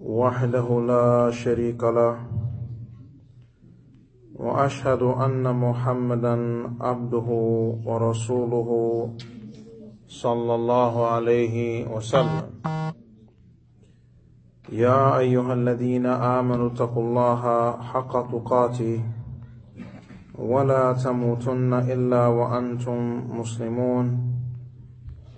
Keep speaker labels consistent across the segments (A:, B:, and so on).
A: وحده لا شريك له وأشهد أن محمدا عبده ورسوله صلى الله عليه وسلم. يا أيها الذين آمنوا اتقوا الله حق تقاته ولا تموتن إلا وأنتم مسلمون.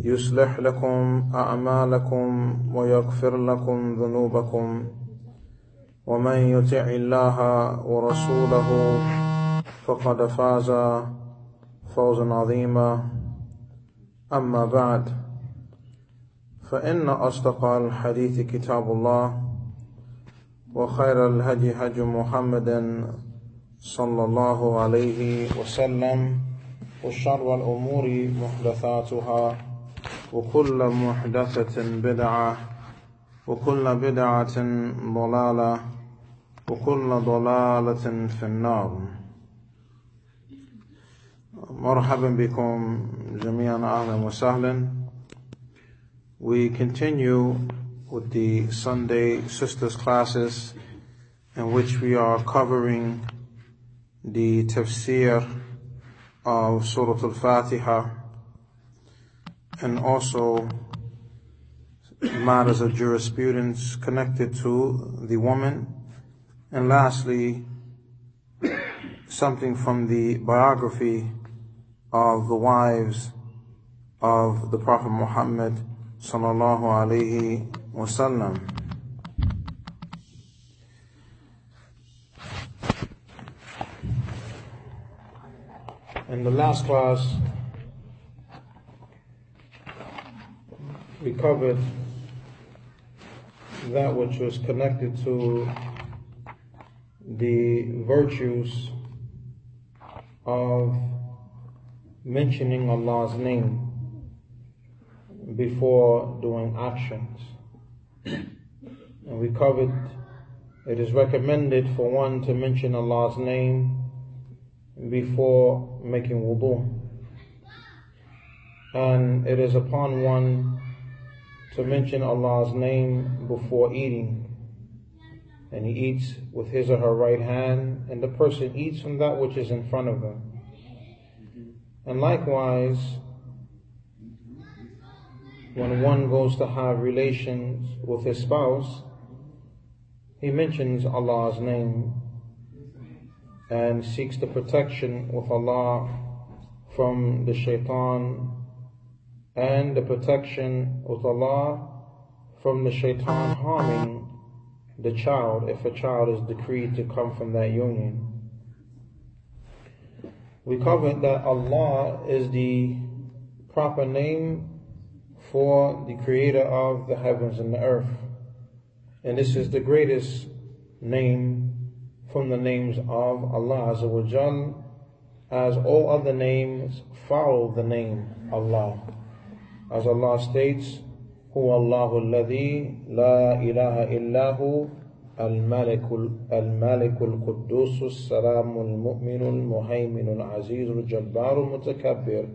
A: يصلح لكم أعمالكم ويغفر لكم ذنوبكم. ومن يطع الله ورسوله فقد فاز فوزا عظيما. أما بعد فإن أصدق الحديث كتاب الله وخير الهدي هدي محمد صلى الله عليه وسلم وشر الأمور محدثاتها. وكل محدثه بدعه وكل بدعة ضلالة وكل ضلالة في النار مرحبا بكم جميعا أهلا وسهلا We continue with the Sunday Sisters classes in which we are covering the tafsir of Surah Al-Fatiha and also matters of jurisprudence connected to the woman. And lastly, something from the biography of the wives of the Prophet Muhammad sallallahu alaihi wasallam. In the last class, we covered that which was connected to the virtues of mentioning Allah's name before doing actions. And we covered it is recommended for one to mention Allah's name before making wudu. And it is upon one to mention Allah's name before eating. And he eats with his or her right hand, and the person eats from that which is in front of them. And likewise, when one goes to have relations with his spouse, he mentions Allah's name and seeks the protection with Allah from the shaitan and the protection with Allah from the shaitan harming the child if a child is decreed to come from that union. We covered that Allah is the proper name for the creator of the heavens and the earth. And this is the greatest name from the names of Allah Azza as all other names follow the name Allah. As Allah states, هو الله الذي لا إله إلا هو الملك الملك القدوس السلام المؤمن المهيمن العزيز الجبار المتكبر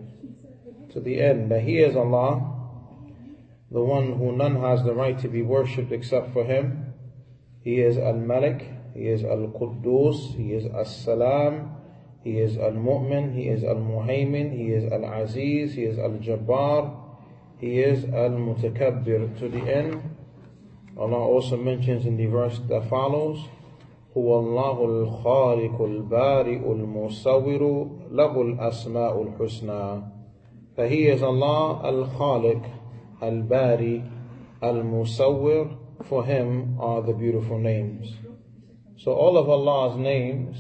A: to the end that He is Allah, the one who none has the right to be worshipped except for Him. He is Al-Malik, He is Al-Quddus, He is As-Salam, He is Al-Mu'min, He is Al-Muhaymin, He is Al-Aziz, He is Al-Jabbar, He is Al-Mutakabbir to the end. Allah also mentions in the verse that follows, هو الله الخالق البارئ المصور له الأسماء الحسنى that He is Allah Al-Khaliq, Al-Bari, Al-Musawwir, for Him are the beautiful names. So all of Allah's names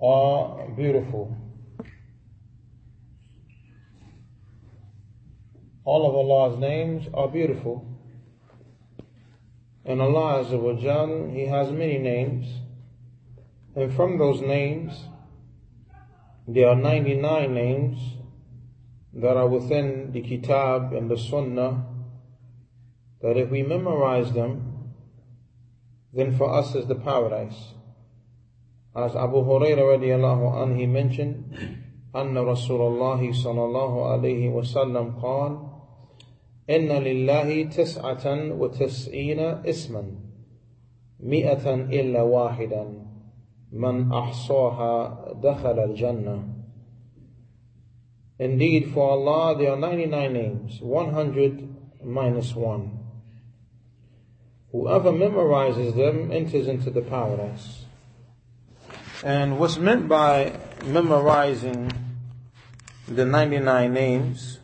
A: are beautiful. All of Allah's names are beautiful. And Allah Azza wa Jal, He has many names. And from those names, there are 99 names that are within the Kitab and the Sunnah that if we memorize them, then for us is the paradise. As Abu Hurairah radiallahu anhu he mentioned, أن رسول الله صلى الله عليه وسلم قال إن لله تسعة وتسعين اسما مئة إلا واحدا من أحصاها دخل الجنة Indeed, for Allah there are 99 names, 100 minus 1. Whoever memorizes them enters into the paradise. And what's meant by memorizing the 99 names,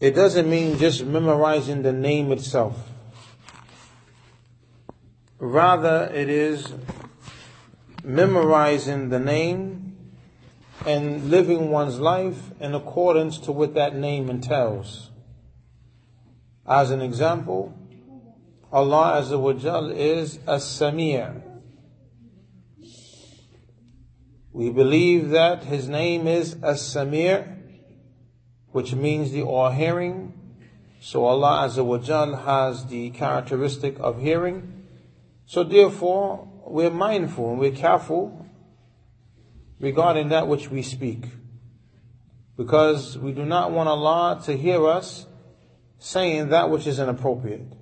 A: it doesn't mean just memorizing the name itself. Rather, it is memorizing the name and living one's life in accordance to what that name entails. As an example, Allah Azza wa Jal is As-Sami' We believe that His name is As-Sami' which means the all-hearing. So Allah Azza wa Jal has the characteristic of hearing. So therefore, we're mindful and we're careful regarding that which we speak. Because we do not want Allah to hear us saying that which is inappropriate.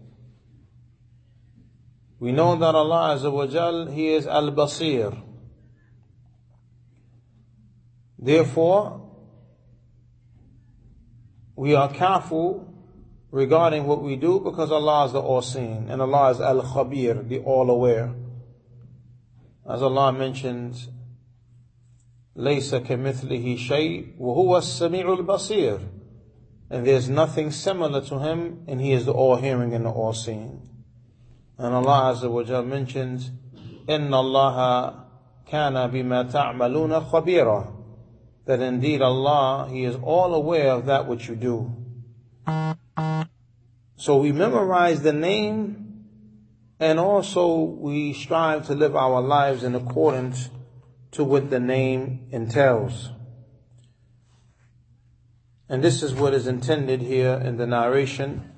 A: We know that Allah Azza wa Jal, He is Al-Basir. Therefore, we are careful regarding what we do because Allah is the all-seeing and Allah is Al-Khabir, the all-aware. As Allah mentions, ليس كمثله شيء وهو السميع البصير and there's nothing similar to him and he is the all-hearing and the all-seeing and Allah Azza wa Jal mentions إن الله كان بما تعملون خبيرا that indeed Allah He is all aware of that which you do so we memorize the name and also we strive to live our lives in accordance to what the name entails. And this is what is intended here in the narration,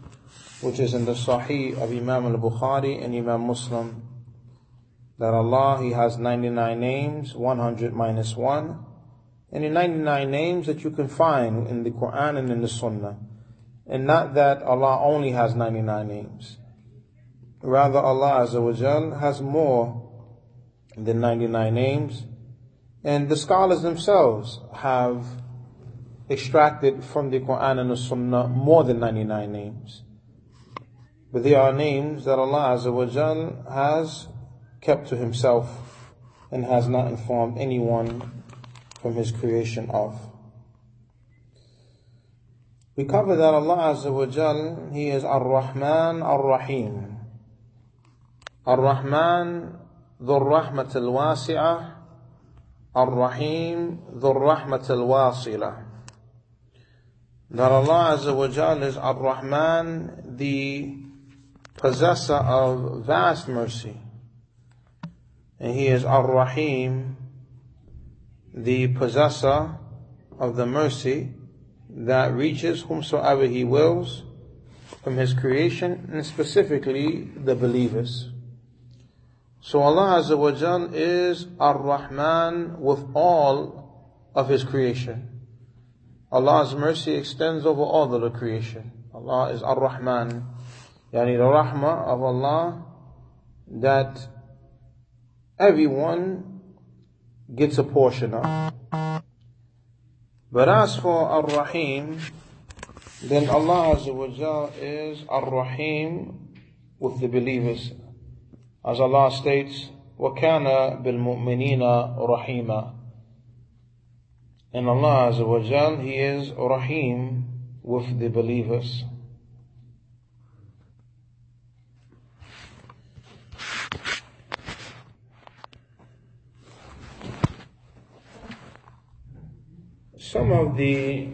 A: which is in the Sahih of Imam al-Bukhari and Imam Muslim, that Allah, He has 99 names, 100 minus 1, and the 99 names that you can find in the Quran and in the Sunnah. And not that Allah only has 99 names. Rather, Allah Azza has more than 99 names. And the scholars themselves have extracted from the Quran and the Sunnah more than 99 names. But there are names that Allah Azza has kept to Himself and has not informed anyone from His creation of. We cover that Allah Azza wa Jal, He is Ar-Rahman Ar-Rahim. Ar-Rahman, Dhur Rahmat Al-Wasi'ah, Ar-Rahim, Dhur Rahmat Al-Wasilah. That Allah Azza wa Jal is Ar-Rahman, the possessor of vast mercy. And He is Ar-Rahim, the possessor of the mercy that reaches whomsoever He wills from His creation, and specifically the believers. So Allah Azza wa Jal is Ar-Rahman with all of His creation. Allah's mercy extends over all of the creation. Allah is Ar-Rahman. Yani the Rahmah of Allah that everyone gets a portion of. But as for Ar-Rahim, then Allah Azza wa Jal is Ar-Rahim with the believers. As Allah states, وَكَانَ بِالْمُؤْمِنِينَ رَحِيمًا And Allah Azza wa Jal, He is Rahim with the believers. Some of the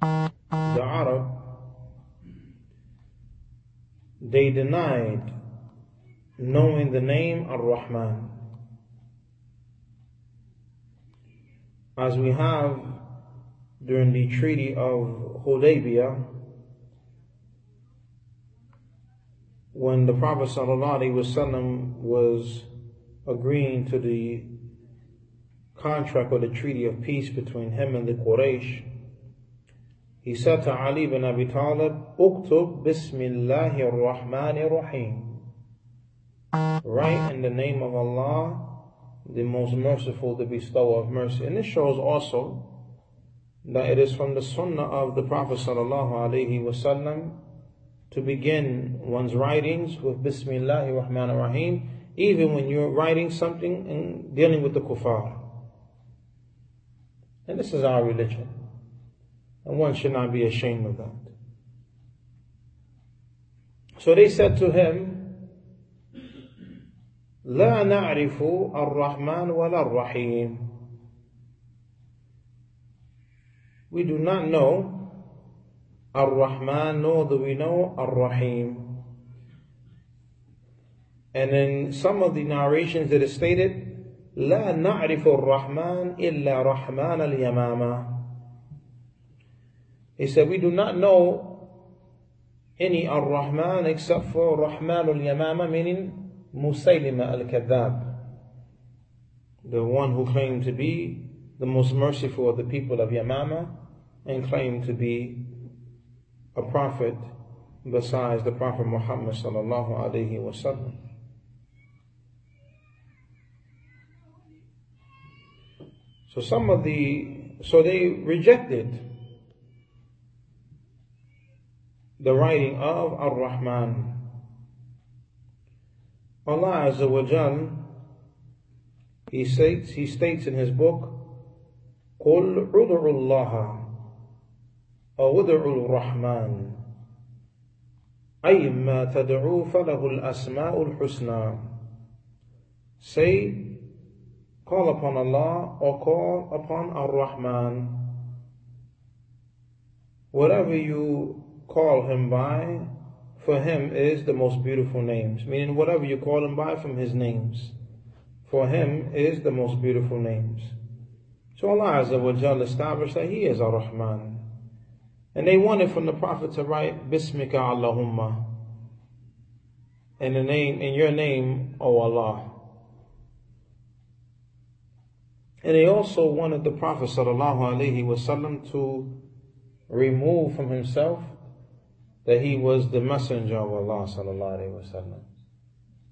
A: the Arab they denied knowing the name Ar-Rahman. As we have during the Treaty of Hudaybiyah, when the Prophet ﷺ was agreeing to the contract or the treaty of peace between him and the Quraysh, he said to Ali bin Abi Talib, Uktub Bismillahir Rahmanir Rahim. Write in the name of Allah, the most merciful, the bestower of mercy. And this shows also that it is from the sunnah of the Prophet sallallahu alaihi wasallam to begin one's writings with Bismillahir Rahmanir Rahim, even when you're writing something and dealing with the kuffar. And this is our religion. And one should not be ashamed of that. So they said to him, لا نعرف الرحمن ولا الرحيم. We do not know Ar-Rahman, nor do we know Ar-Rahim. And in some of the narrations it is stated, لا نعرف الرحمن إلا رحمن اليمامة. He said, we do not know any Ar-Rahman except for Rahman al-Yamama, meaning Musaylima al-Kadhab, the one who claimed to be the most merciful of the people of Yamama and claimed to be a prophet besides the Prophet Muhammad sallallahu alaihi wasallam. So some of the, so they rejected the writing of Ar-Rahman Allah Azza wa Jal, He states, He states in His book, قُلْ عُدْعُ اللَّهَ أو ادعوا الرحمن أيما تدعوا فله الأسماء الحسنى Say, call upon Allah or call upon Ar-Rahman. Whatever you call Him by, for him is the most beautiful names, meaning whatever you call him by from his names. For him is the most beautiful names. So Allah Azza wa Jalla established that He is Ar-Rahman. And they wanted from the Prophet to write Bismika Allahumma. In the name, in your name, O Allah. And they also wanted the Prophet wasallam to remove from himself that he was the messenger of Allah wasallam.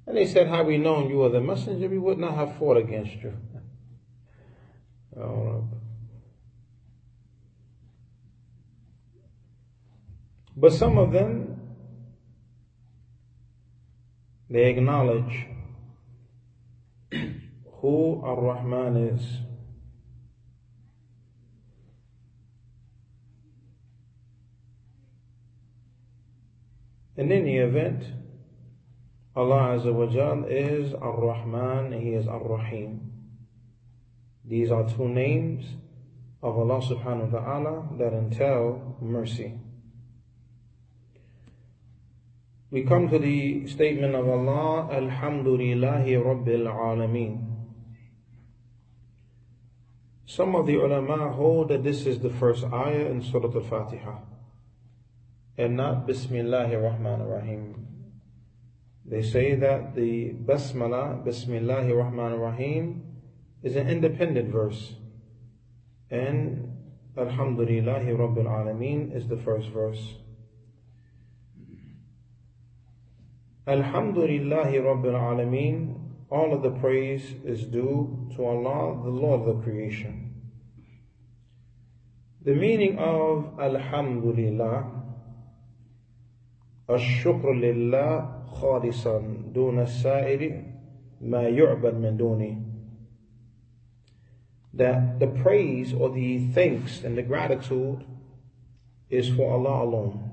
A: And they said, had we known you were the messenger, we would not have fought against you. Oh, but some of them, they acknowledge who Ar-Rahman is. In any event, Allah Azza wa Jal is Ar-Rahman He is Ar-Rahim. These are two names of Allah subhanahu wa ta'ala that entail mercy. We come to the statement of Allah, Alhamdulillahi Rabbil Alameen. Some of the ulama hold that this is the first ayah in Surah Al-Fatiha and not Bismillahir Rahmanir Rahim. They say that the Basmala, Bismillahir Rahmanir Rahim, is an independent verse. And Alhamdulillahi Rabbil Alameen is the first verse. Alhamdulillahi Rabbil Alameen, all of the praise is due to Allah, the Lord of the creation. The meaning of Alhamdulillah, الشكر لله خالصا دون السائر ما يعبد من دونه that the praise or the thanks and the gratitude is for Allah alone,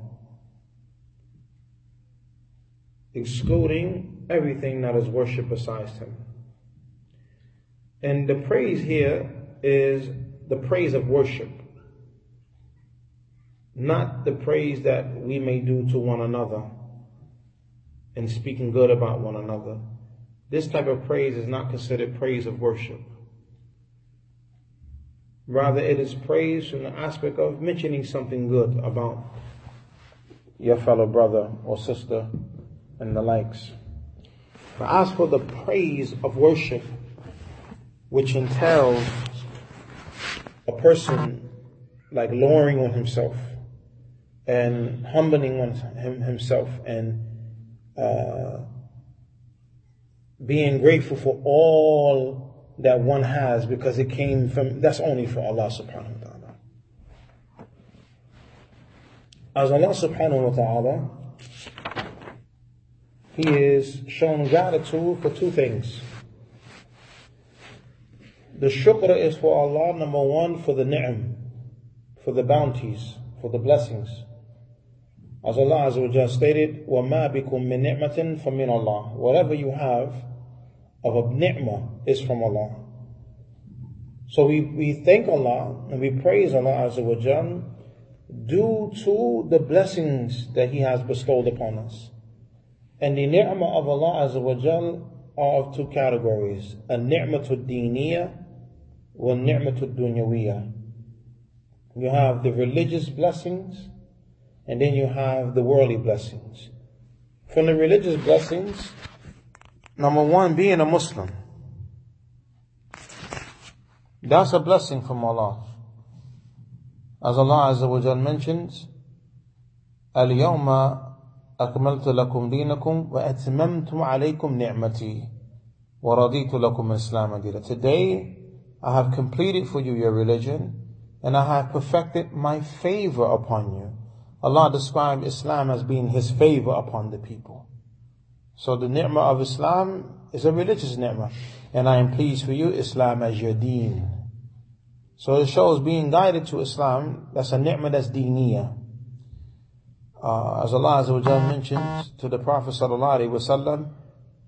A: excluding everything that is worship besides Him. And the praise here is the praise of worship, not the praise that we may do to one another and speaking good about one another. This type of praise is not considered praise of worship. Rather, it is praise from the aspect of mentioning something good about your fellow brother or sister and the likes. But ask for the praise of worship, which entails a person like lowering on himself and humbling on him, himself and uh, being grateful for all that one has because it came from, that's only for Allah subhanahu wa ta'ala. As Allah subhanahu wa ta'ala, He is shown gratitude for two things. The shukr is for Allah, number one, for the ni'am, for the bounties, for the blessings. As Allah Azza wa stated, وَمَا بِكُم مِّن نِعْمَةٍ فَمِنَ اللَّهِ Whatever you have, of a ni'mah is from Allah. So we, we thank Allah and we praise Allah Azza wa Jal due to the blessings that He has bestowed upon us. And the ni'mah of Allah Azza wa Jal are of two categories. A ni'matul deeniyah wa ni'matul dunyawiyah. You have the religious blessings and then you have the worldly blessings. From the religious blessings, Number one, being a Muslim. That's a blessing from Allah. As Allah Azza wa Jal mentions, اليوم أكملت لكم دينكم وأتممت عليكم نعمتي ورضيت لكم الإسلام دينا. Today, I have completed for you your religion and I have perfected my favor upon you. Allah described Islam as being His favor upon the people. So the ni'mah of Islam is a religious ni'mah. And I am pleased for you, Islam as your deen. So it shows being guided to Islam, that's a ni'mah that's deeniyah. Uh, as Allah Azza wa mentions to the Prophet sallallahu alaihi wasallam,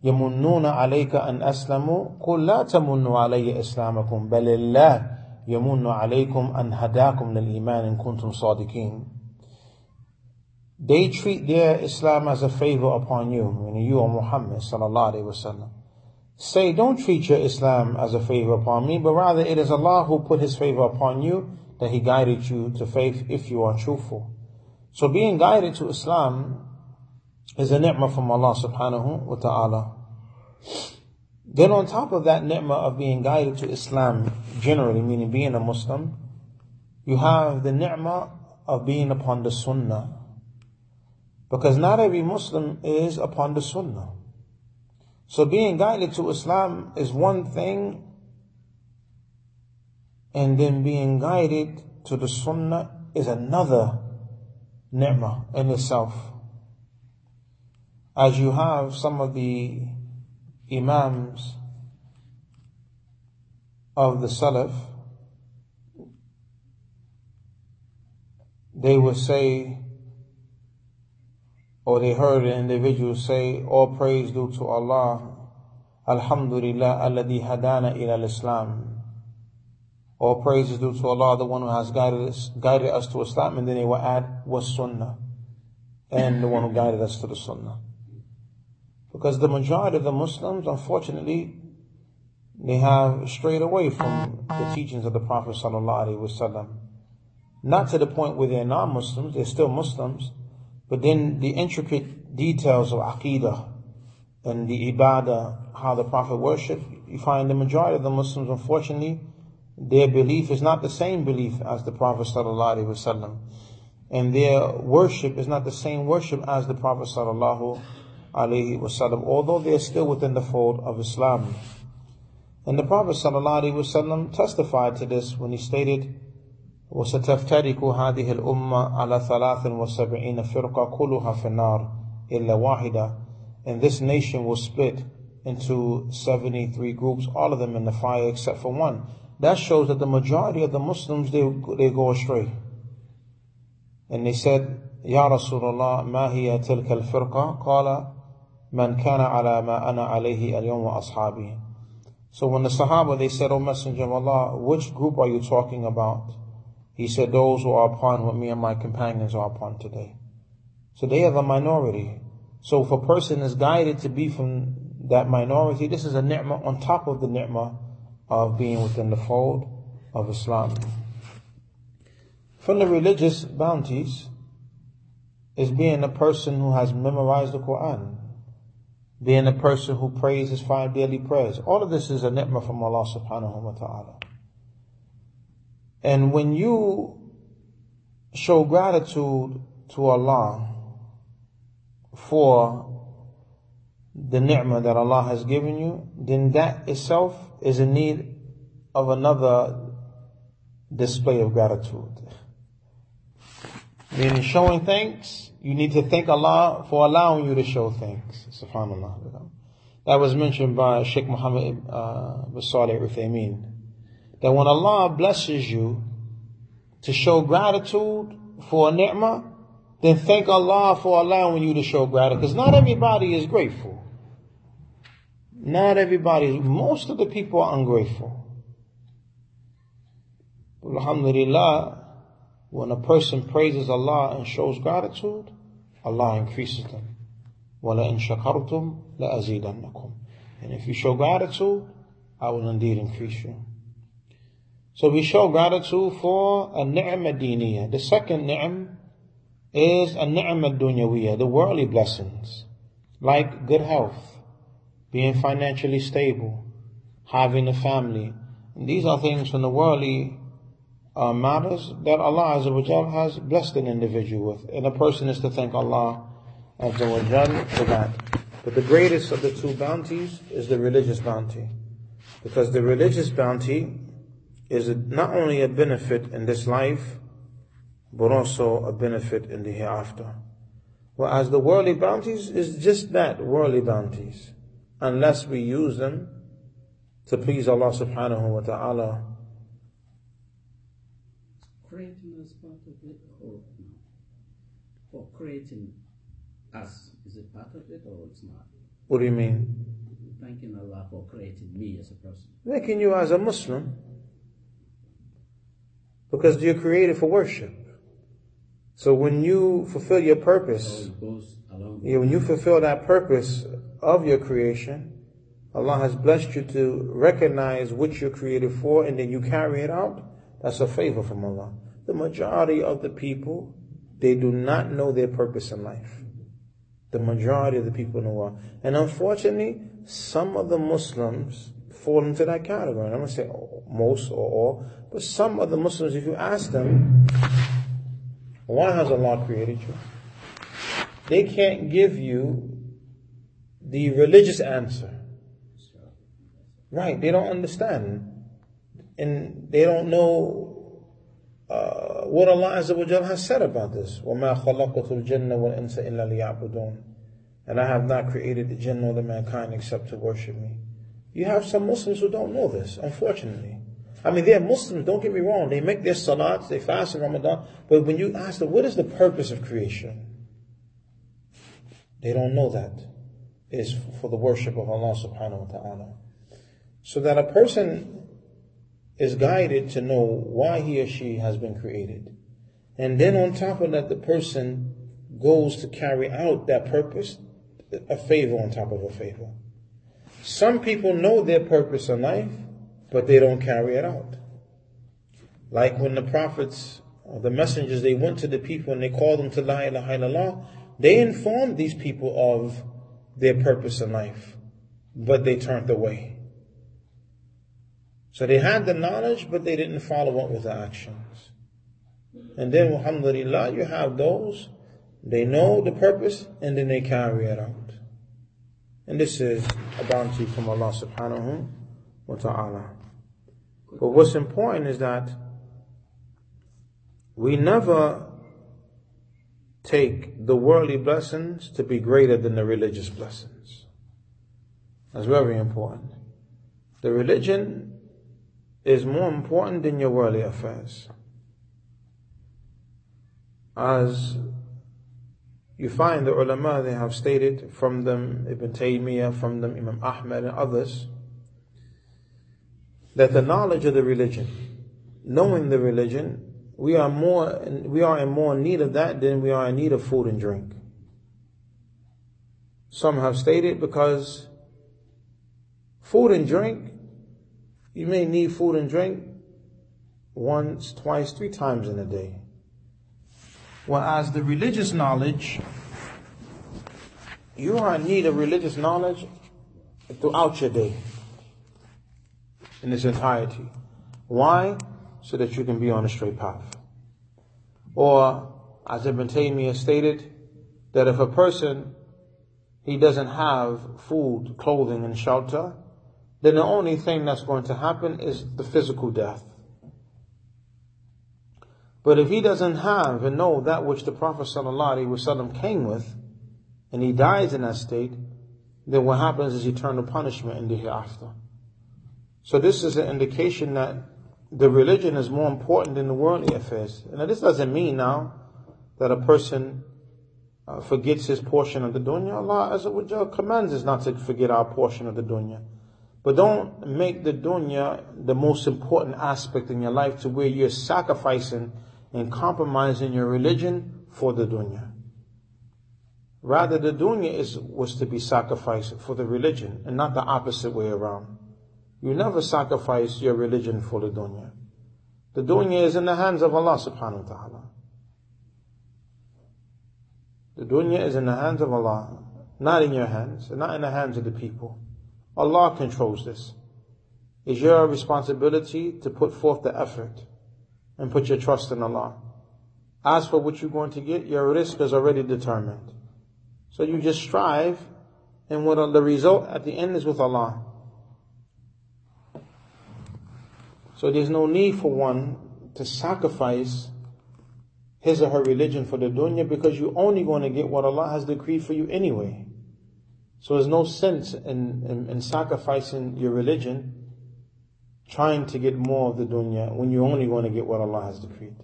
A: يمنون عليك أن أسلموا قل لا تمنوا علي إسلامكم بل الله يمن عليكم أن هداكم للإيمان إن كنتم صادقين they treat their Islam as a favor upon you, meaning you or Muhammad sallallahu alaihi wasallam. Say, don't treat your Islam as a favor upon me, but rather it is Allah who put His favor upon you, that He guided you to faith if you are truthful. So being guided to Islam is a ni'mah from Allah subhanahu wa ta'ala. Then on top of that ni'mah of being guided to Islam generally, meaning being a Muslim, you have the ni'mah of being upon the sunnah. Because not every Muslim is upon the Sunnah. So being guided to Islam is one thing, and then being guided to the Sunnah is another ni'mah in itself. As you have some of the Imams of the Salaf, they would say, or they heard an individual say, All praise due to Allah, Alhamdulillah, alladhi hadana ila islam All praise is due to Allah, the one who has guided us, guided us to Islam, and then they will add, was Sunnah, and the one who guided us to the Sunnah. Because the majority of the Muslims, unfortunately, they have strayed away from the teachings of the Prophet sallallahu alaihi wasallam. Not to the point where they're non-Muslims, they're still Muslims, but then the intricate details of Aqidah and the Ibadah, how the Prophet worshipped, you find the majority of the Muslims, unfortunately, their belief is not the same belief as the Prophet sallallahu alaihi wasallam, and their worship is not the same worship as the Prophet sallallahu alaihi wasallam, although they are still within the fold of Islam. And the Prophet sallallahu alaihi wasallam testified to this when he stated, وستفترق هذه الأمة على ثلاث وسبعين فرقة كلها في النار إلا واحدة and this nation will split into 73 groups all of them in the fire except for one that shows that the majority of the Muslims they, they go astray and they said يا رسول الله ما هي تلك الفرقة قال من كان على ما أنا عليه اليوم وأصحابي So when the Sahaba they said, O Messenger of Allah, which group are you talking about? He said, those who are upon what me and my companions are upon today. So they are the minority. So if a person is guided to be from that minority, this is a ni'mah on top of the ni'mah of being within the fold of Islam. From the religious bounties is being a person who has memorized the Quran, being a person who prays his five daily prayers. All of this is a ni'mah from Allah subhanahu wa ta'ala. And when you show gratitude to Allah for the ni'mah that Allah has given you, then that itself is in need of another display of gratitude. Meaning showing thanks, you need to thank Allah for allowing you to show thanks. Subhanallah. That was mentioned by Sheikh Muhammad uh, Salih Uthaymeen that when Allah blesses you to show gratitude for a ni'mah, then thank Allah for allowing you to show gratitude. Because not everybody is grateful. Not everybody, most of the people are ungrateful. But alhamdulillah, when a person praises Allah and shows gratitude, Allah increases them. وَلَئِن شَكَرْتُمْ لَأَزِيدَنَّكُمْ And if you show gratitude, I will indeed increase you. So we show gratitude for a ni'mah diniyah. The second ni'am is a ni'mah dunyawiyah, the worldly blessings, like good health, being financially stable, having a family. And these are things from the worldly uh, matters that Allah Azza has blessed an individual with. And a person is to thank Allah Azza for that. But the greatest of the two bounties is the religious bounty. Because the religious bounty is not only a benefit in this life, but also a benefit in the hereafter. Whereas the worldly bounties is just that, worldly bounties. Unless we use them to please Allah subhanahu wa ta'ala.
B: Creating us part of it or For creating us, is it part of it or it's not?
A: What do you mean?
B: Thanking Allah for creating me as a person.
A: Making you as a Muslim. Because you're created for worship. So when you fulfill your purpose, yeah, when you fulfill that purpose of your creation, Allah has blessed you to recognize what you're created for and then you carry it out. That's a favor from Allah. The majority of the people, they do not know their purpose in life. The majority of the people in the world. And unfortunately, some of the Muslims fall into that category. I'm going to say most or all, but some of the Muslims, if you ask them, why has Allah created you? They can't give you the religious answer. Right, they don't understand. And they don't know uh, what Allah Azza wa has said about this. وَمَا خَلَقَتُ الْجَنَّ وَالْإِنسَ إِلَّا لِيَعْبُدُونَ And I have not created the jinn or the mankind except to worship me. You have some Muslims who don't know this, unfortunately. I mean, they're Muslims, don't get me wrong. They make their salats, they fast in Ramadan. But when you ask them, what is the purpose of creation? They don't know that. It's for the worship of Allah subhanahu wa ta'ala. So that a person is guided to know why he or she has been created. And then on top of that, the person goes to carry out that purpose, a favor on top of a favor. Some people know their purpose in life, but they don't carry it out. Like when the prophets, or the messengers, they went to the people and they called them to La ilaha illallah, they informed these people of their purpose in life, but they turned away. So they had the knowledge, but they didn't follow up with the actions. And then, alhamdulillah, you have those, they know the purpose, and then they carry it out. And this is a bounty from Allah subhanahu wa ta'ala. But what's important is that we never take the worldly blessings to be greater than the religious blessings. That's very important. The religion is more important than your worldly affairs. As you find the ulama, they have stated from them Ibn Taymiyyah, from them Imam Ahmad and others, that the knowledge of the religion, knowing the religion, we are more, we are in more need of that than we are in need of food and drink. Some have stated because food and drink, you may need food and drink once, twice, three times in a day. Whereas the religious knowledge, you are in need of religious knowledge throughout your day in its entirety. Why? So that you can be on a straight path. Or, as Ibn Taymiyyah stated, that if a person, he doesn't have food, clothing, and shelter, then the only thing that's going to happen is the physical death. But if he doesn't have and know that which the Prophet ﷺ came with, and he dies in that state, then what happens is eternal punishment in the hereafter. So this is an indication that the religion is more important than the worldly affairs. Now this doesn't mean now that a person uh, forgets his portion of the dunya. Allah Azza commands us not to forget our portion of the dunya. But don't make the dunya the most important aspect in your life to where you're sacrificing and compromising your religion for the dunya. Rather, the dunya is, was to be sacrificed for the religion and not the opposite way around. You never sacrifice your religion for the dunya. The dunya is in the hands of Allah subhanahu wa ta'ala. The dunya is in the hands of Allah, not in your hands, and not in the hands of the people. Allah controls this. It's your responsibility to put forth the effort and put your trust in Allah. As for what you're going to get, your rizq is already determined. So you just strive, and what the result at the end is with Allah. So there's no need for one to sacrifice his or her religion for the dunya because you're only going to get what Allah has decreed for you anyway. So there's no sense in, in, in sacrificing your religion trying to get more of the dunya when you're only going to get what Allah has decreed.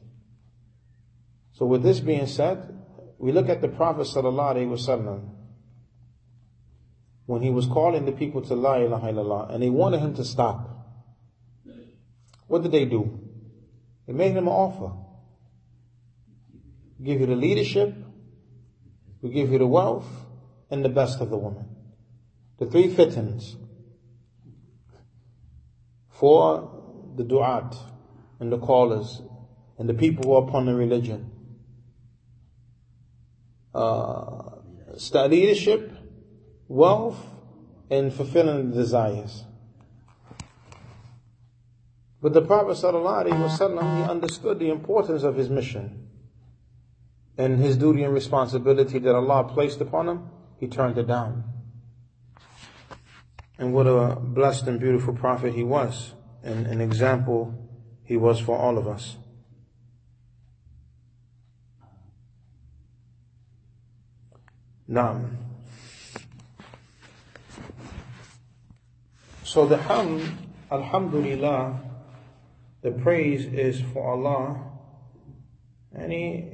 A: So with this being said, we look at the Prophet sallallahu when he was calling the people to La ilaha illallah and they wanted him to stop. What did they do? They made him an offer. Give you the leadership, we give you the wealth, and the best of the woman. The three fitans for the du'at and the callers and the people who are upon the religion. Uh, leadership, wealth, and fulfilling the desires. But the Prophet ﷺ, he understood the importance of his mission and his duty and responsibility that Allah placed upon him. He turned it down. And what a blessed and beautiful prophet he was, and an example he was for all of us. Now, so the ham, alhamdulillah, the praise is for Allah, and he,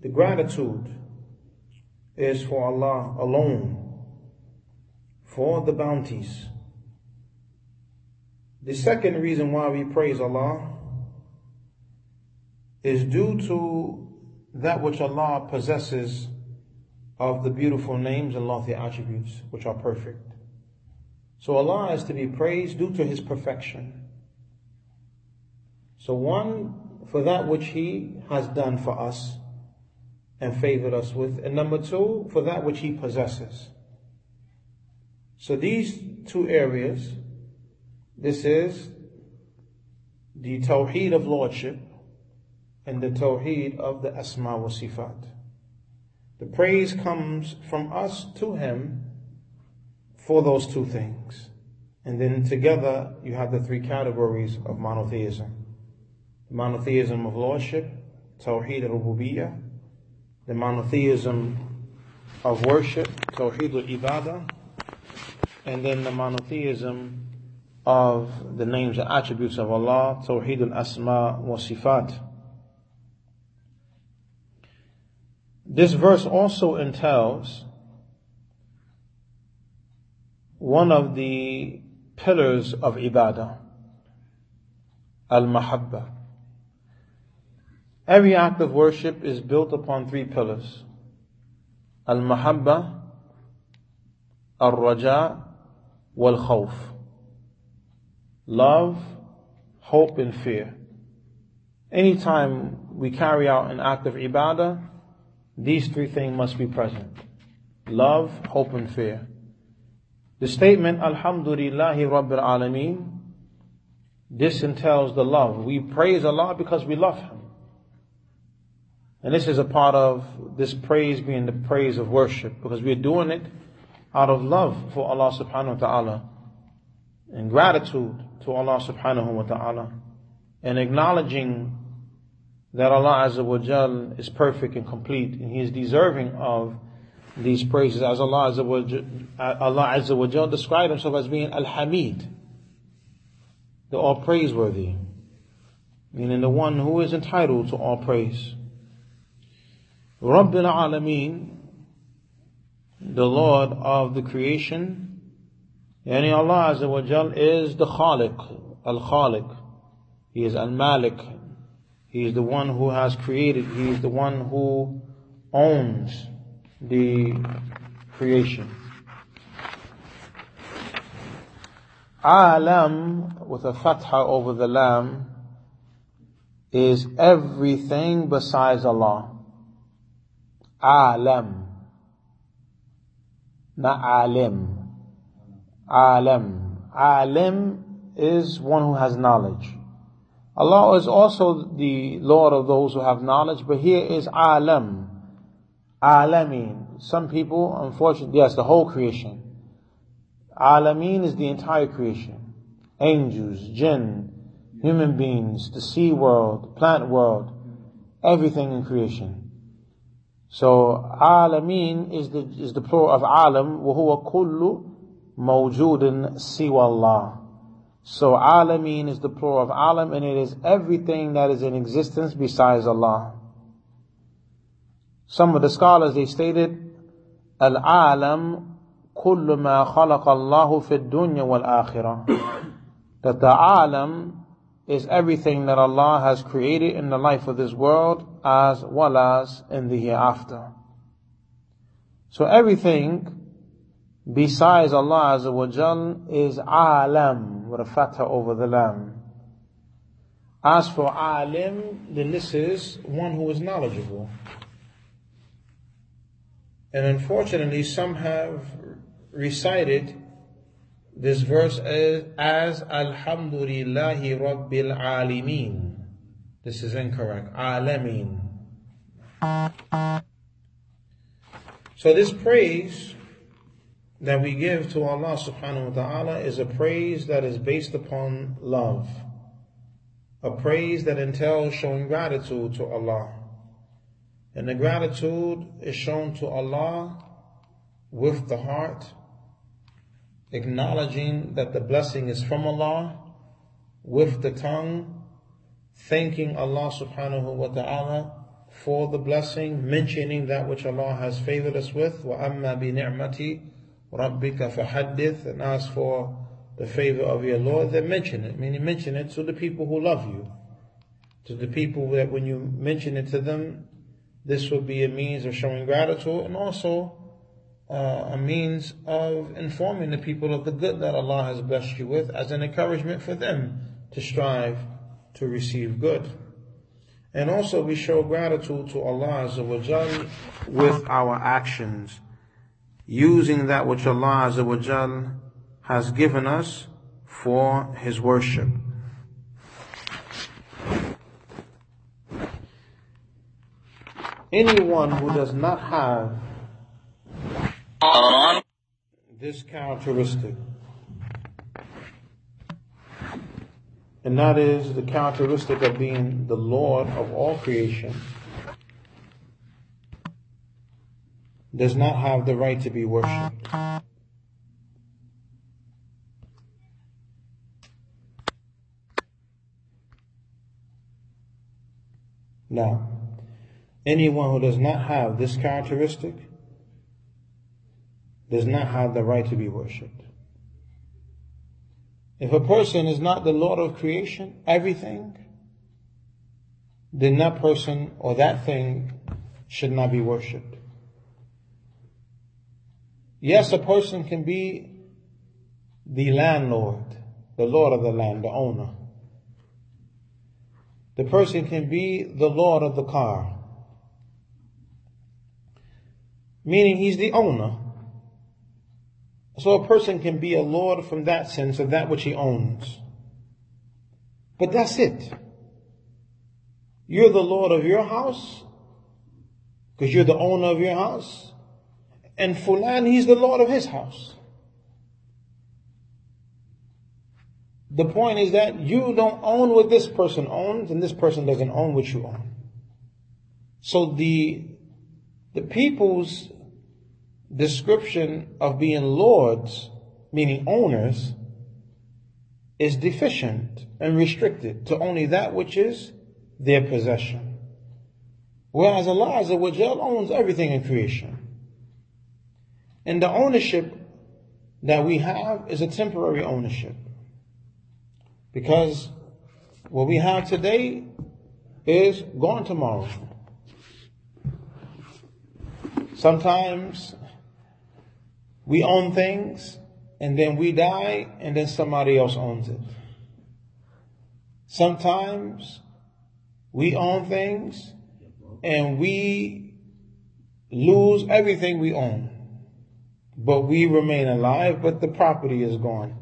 A: the gratitude is for Allah alone for the bounties. The second reason why we praise Allah is due to that which Allah possesses of the beautiful names and lofty attributes which are perfect. So Allah is to be praised due to His perfection. So one, for that which He has done for us and favored us with, and number two, for that which He possesses. So these two areas, this is the Tawheed of Lordship and the Tawheed of the Asma wa Sifat. The praise comes from us to Him for those two things. And then together you have the three categories of monotheism. The monotheism of Lordship, Tawheed al-Rububiyyah, the monotheism of worship, Tawheed al-Ibadah, and then the monotheism of the names and attributes of Allah, Tawheed al-Asma wa Sifat. This verse also entails one of the pillars of ibadah, al-mahabba. Every act of worship is built upon three pillars. Al-mahabba, al-raja, wal-khawf. Love, hope and fear. Anytime we carry out an act of ibadah, these three things must be present. Love, hope and fear. The statement, Alhamdulillahi Rabbil Alameen, this entails the love. We praise Allah because we love Him. And this is a part of this praise being the praise of worship because we're doing it out of love for Allah subhanahu wa ta'ala and gratitude to Allah subhanahu wa ta'ala and acknowledging that Allah Azza wa Jal is perfect and complete and He is deserving of these praises as Allah Azza wa Jal, Allah Azza wa Jal described Himself as being Al-Hamid, the all praiseworthy, meaning the one who is entitled to all praise. Rabbil Alameen, the Lord of the creation, yani Allah Azza wa Jal is the Khaliq, Al-Khaliq. He is Al-Malik. He is the one who has created. He is the one who owns the creation. Alam, with a fatha over the lam, is everything besides Allah. Alam. Not alim. Alam. Alim is one who has knowledge. Allah is also the Lord of those who have knowledge, but here is alam. Alameen. Some people, unfortunately, yes, the whole creation. Alameen is the entire creation. Angels, jinn, human beings, the sea world, plant world, everything in creation. So alameen is the is the plural of alam, وهو كل موجود سوى الله. So alameen is the plural of alam, and it is everything that is in existence besides Allah. Some of the scholars they stated, al-alam كل ما خلق الله في الدنيا والآخرة. That the alam is everything that Allah has created in the life of this world as well as in the hereafter. So everything besides Allah Azza wa Jal is alam with a fatha over the lam. As for alim, then this is one who is knowledgeable. And unfortunately, some have recited this verse as, as Alhamdulillahi Rabbil Alimeen. This is incorrect. Alameen. So this praise that we give to Allah subhanahu wa ta'ala is a praise that is based upon love. A praise that entails showing gratitude to Allah. And the gratitude is shown to Allah with the heart acknowledging that the blessing is from Allah with the tongue, thanking Allah subhanahu wa ta'ala for the blessing, mentioning that which Allah has favored us with, وَأَمَّا بِنِعْمَةِ رَبِّكَ فَحَدِّث And as for the favor of your Lord, then mention it, meaning mention it to the people who love you. To the people that when you mention it to them, this will be a means of showing gratitude and also uh, a means of informing the people of the good that Allah has blessed you with as an encouragement for them to strive to receive good. And also we show gratitude to Allah Azza with our actions, using that which Allah Azza has given us for His worship. Anyone who does not have Uh-huh. this characteristic. And that is the characteristic of being the Lord of all creation, does not have the right to be worshipped. Now, anyone who does not have this characteristic does not have the right to be worshipped. If a person is not the Lord of creation, everything, then that person or that thing should not be worshipped. Yes, a person can be the landlord, the Lord of the land, the owner. The person can be the Lord of the car. Meaning he's the owner. So a person can be a Lord from that sense of that which he owns. But that's it. You're the Lord of your house because you're the owner of your house. And Fulan, he's the Lord of his house. The point is that you don't own what this person owns and this person doesn't own what you own. So the, the people's description of being lords, meaning owners, is deficient and restricted to only that which is their possession. Whereas Allah owns everything in creation. And the ownership that we have is a temporary ownership. Because what we have today is gone tomorrow. Sometimes we own things and then we die and then somebody else owns it. Sometimes we own things and we lose everything we own. But we remain alive, but the property is gone.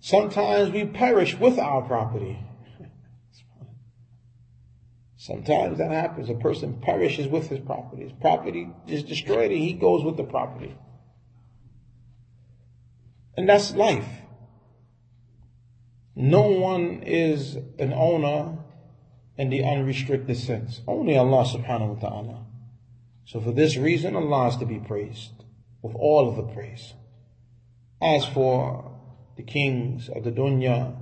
A: Sometimes we perish with our property. Sometimes that happens. A person perishes with his property. His property is destroyed and he goes with the property. And that's life. No one is an owner in the unrestricted sense. Only Allah subhanahu wa ta'ala. So for this reason, Allah is to be praised with all of the praise. As for the kings of the dunya,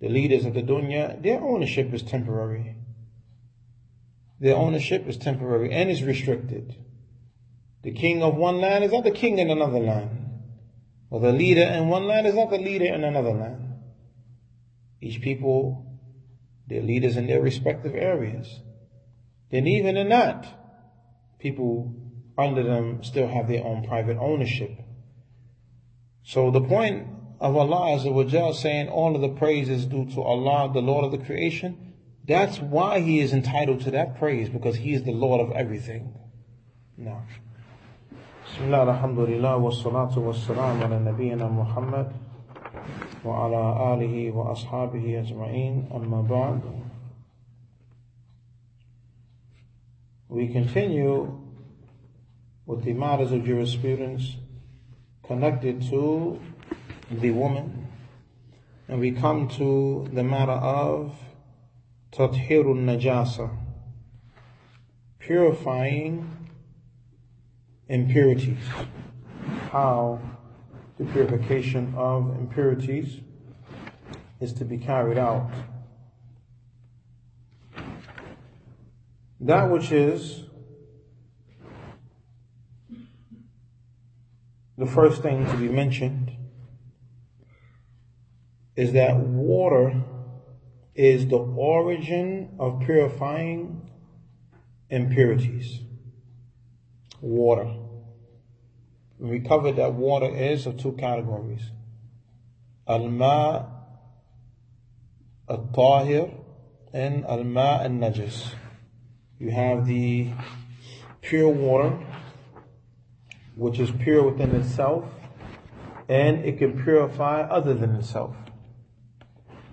A: the leaders of the dunya, their ownership is temporary. Their ownership is temporary and is restricted. The king of one land is not the king in another land. Or the leader in one land is not the leader in another land. Each people, their leaders in their respective areas. Then even in that, people under them still have their own private ownership. So the point of Allah Azza saying all of the praise is due to Allah, the Lord of the creation, that's why He is entitled to that praise, because He is the Lord of everything. Now. بسم الله الحمد لله والصلاة والسلام على نبينا محمد وعلى آله وأصحابه أجمعين أما بعد We continue with the matters of jurisprudence connected to the woman. And we come to the matter of tathirun najasa, purifying impurities. How the purification of impurities is to be carried out. That which is the first thing to be mentioned is that water is the origin of purifying impurities. Water. We covered that water is of two categories. Al-ma al-tahir and al-ma al-najis. You have the pure water, which is pure within itself, and it can purify other than itself.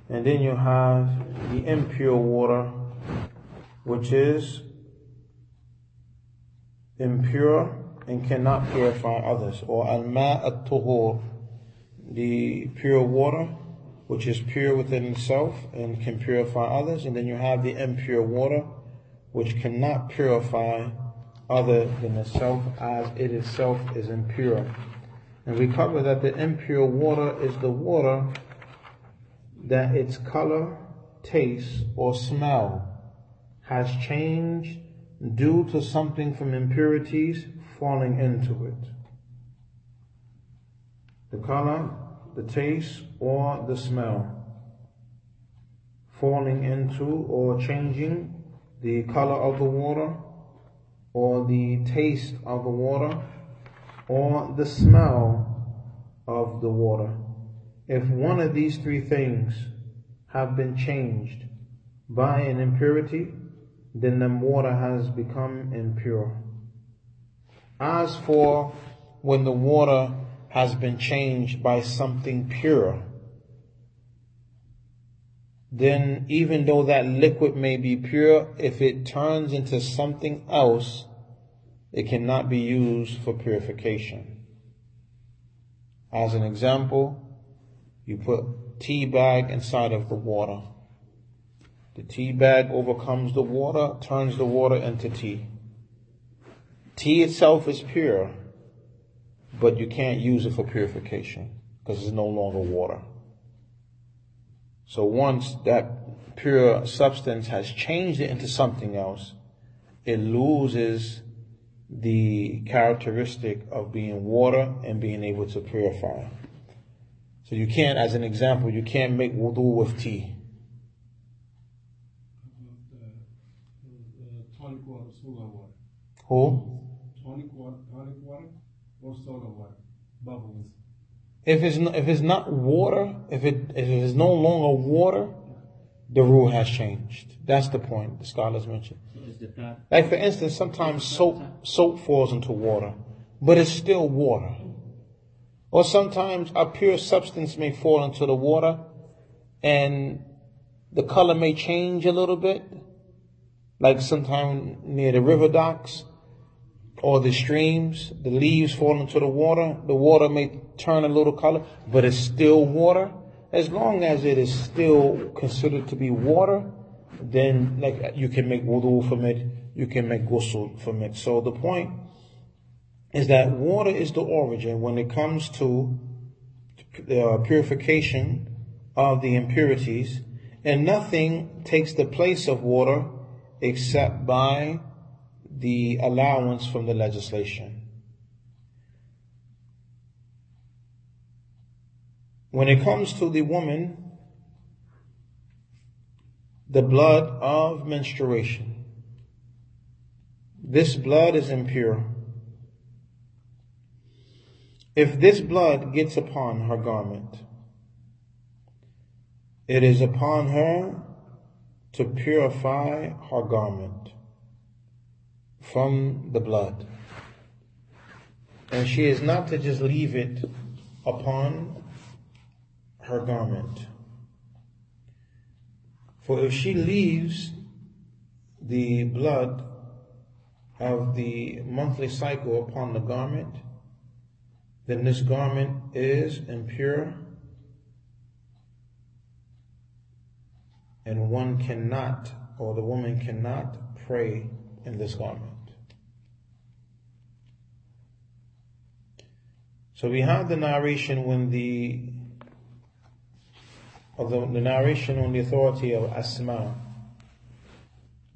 A: And then you have the impure water, which is impure and cannot purify others. Or al-ma' at-tuhur, the pure water, which is pure within itself and can purify others. And then you have the impure water, which cannot purify other than itself as it itself is impure. And we cover that the impure water is the water that its color, taste, or smell has changed due to something from impurities falling into it. The color, the taste, or the smell falling into or changing the color of the water or the taste of the water or the smell of the water. If one of these three things have been changed by an impurity, then the water has become impure. As for when the water has been changed by something pure, then even though that liquid may be pure, if it turns into something else, it cannot be used for purification. As an example, you put tea bag inside of the water. The tea bag overcomes the water, turns the water into tea. Tea itself is pure, but you can't use it for purification because it's no longer water. So once that pure substance has changed it into something else, it loses the characteristic of being water and being able to purify. So you can't, as an example, you can't make wudu with tea.
C: tonic water, soda water.
A: Who?
C: Tonic water, tonic water, or soda water. Bubbles.
A: If it's not, if it's not water, if it if it is no longer water, the rule has changed. That's the point the scholars mentioned.
B: So is the blood
A: Like for instance, sometimes soap soap falls into water, but it's still water. Or sometimes a pure substance may fall into the water, and the color may change a little bit. Like sometime near the river docks or the streams, the leaves fall into the water. The water may turn a little color, but it's still water. As long as it is still considered to be water, then like you can make wudu from it, you can make ghusl from it. So the point is that water is the origin when it comes to uh, purification of the impurities, and nothing takes the place of water except by the allowance from the legislation. When it comes to the woman, the blood of menstruation, this blood is impure. If this blood gets upon her garment, it is upon her to purify her garment from the blood. And she is not to just leave it upon her garment. For if she leaves the blood of the monthly cycle upon the garment, then this garment is impure and one cannot, or the woman cannot pray in this garment. So we have the narration when the, of the, the narration on the authority of Asma,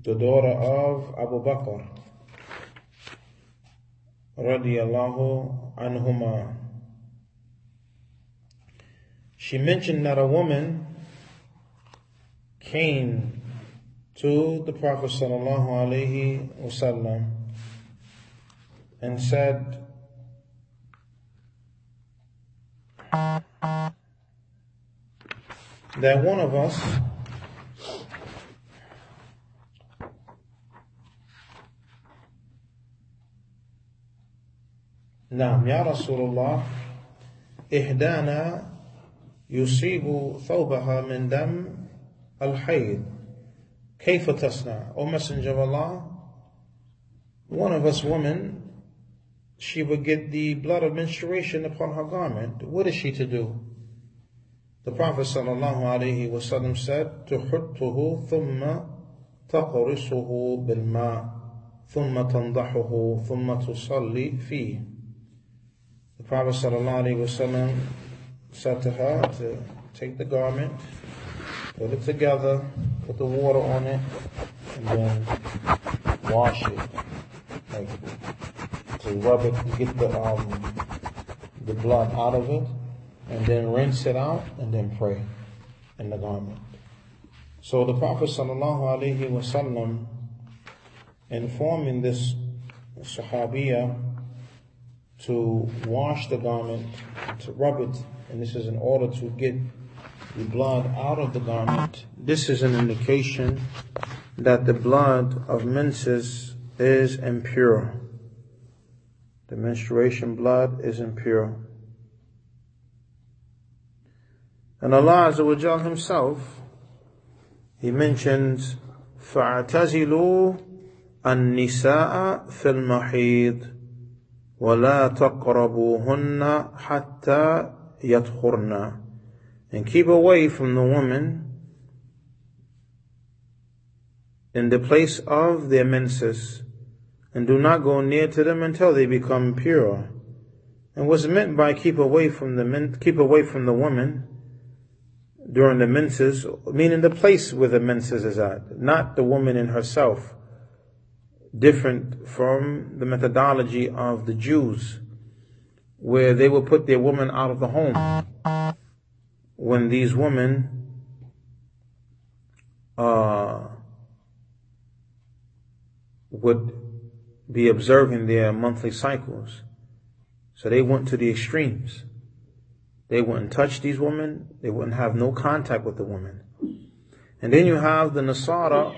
A: the daughter of Abu Bakr, radiallahu anhuma. She mentioned that a woman came to the Prophet sallallahu alaihi wasallam and said, that one of us نعم يا رسول الله إحدانا يصيب ثوبها من دم الحيض كيف تصنع O Messenger of Allah one of us women she would get the blood of menstruation upon her garment what is she to do The Prophet ﷺ said, تحطه ثم تقرصه بالماء ثم تنضحه ثم تصلي فيه. The Prophet ﷺ said to her to take the garment, put it together, put the water on it, and then wash it. Rub it, to get the um, the blood out of it, and then rinse it out, and then pray in the garment. So the Prophet sallallahu alaihi wasallam informing this Sahabiya to wash the garment, to rub it, and this is in order to get the blood out of the garment. This is an indication that the blood of menses is impure. The menstruation blood is impure. And Allah Azza wa Jal Himself, He mentions, فَاعْتَزِلُوا النِّسَاءَ فِي الْمَحِيضِ وَلَا تَقْرَبُوهُنَّ حَتَّى يَطْهُرْنَ And keep away from the women in the place of their menses and do not go near to them until they become pure. And what's meant by keep away from the men, keep away from the woman during the menses, meaning the place where the menses is at, not the woman in herself. Different from the methodology of the Jews, where they will put their woman out of the home. When these women uh, would be observing their monthly cycles. So they went to the extremes. They wouldn't touch these women. They wouldn't have no contact with the women. And then you have the Nasara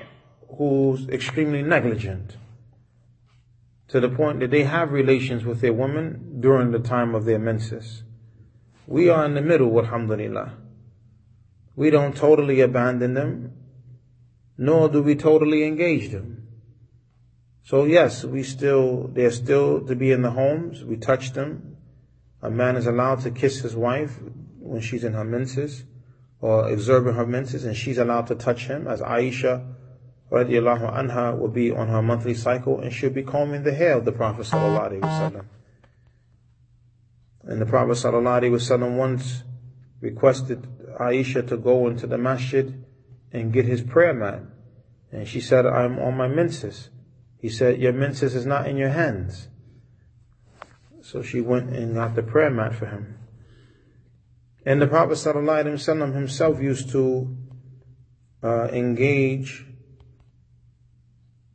A: who's extremely negligent to the point that they have relations with their women during the time of their menses. We are in the middle, alhamdulillah. We don't totally abandon them, nor do we totally engage them. So yes, we still, they're still to be in the homes. We touch them. A man is allowed to kiss his wife when she's in her menses or observing her menses and she's allowed to touch him as Aisha radiallahu anha will be on her monthly cycle and she'll be combing the hair of the Prophet sallallahu. And the Prophet sallallahu once requested Aisha to go into the masjid and get his prayer mat. And she said, I'm on my menses. He said, Your menses is not in your hands. So she went and got the prayer mat for him. And the Prophet ﷺ himself used to uh, engage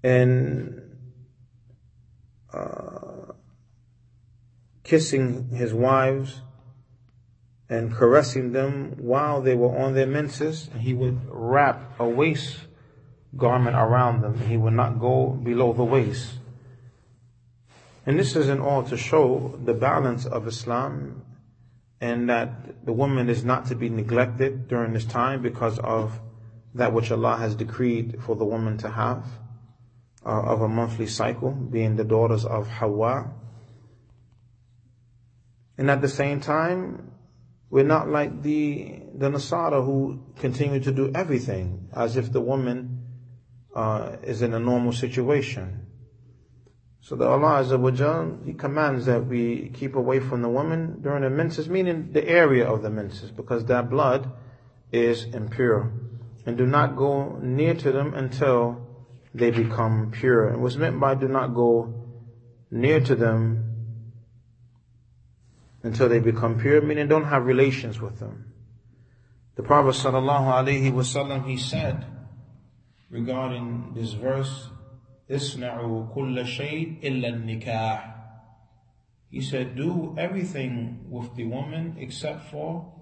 A: in uh, kissing his wives and caressing them while they were on their menses. And he would wrap a waist garment around them. He would not go below the waist. And this is in order to show the balance of Islam and that the woman is not to be neglected during this time because of that which Allah has decreed for the woman to have uh, of a monthly cycle, being the daughters of Hawa. And at the same time, we're not like the the Nasara who continue to do everything as if the woman uh, is in a normal situation. So the Allah Azza wa Jal, He commands that we keep away from the woman during the menses, meaning the area of the menses, because that blood is impure. And do not go near to them until they become pure. And what's meant by do not go near to them until they become pure, meaning don't have relations with them. The Prophet sallallahu alaihi wasallam, he said, regarding this verse, Isna'u kulla shay illa nikah. He said, do everything with the woman except for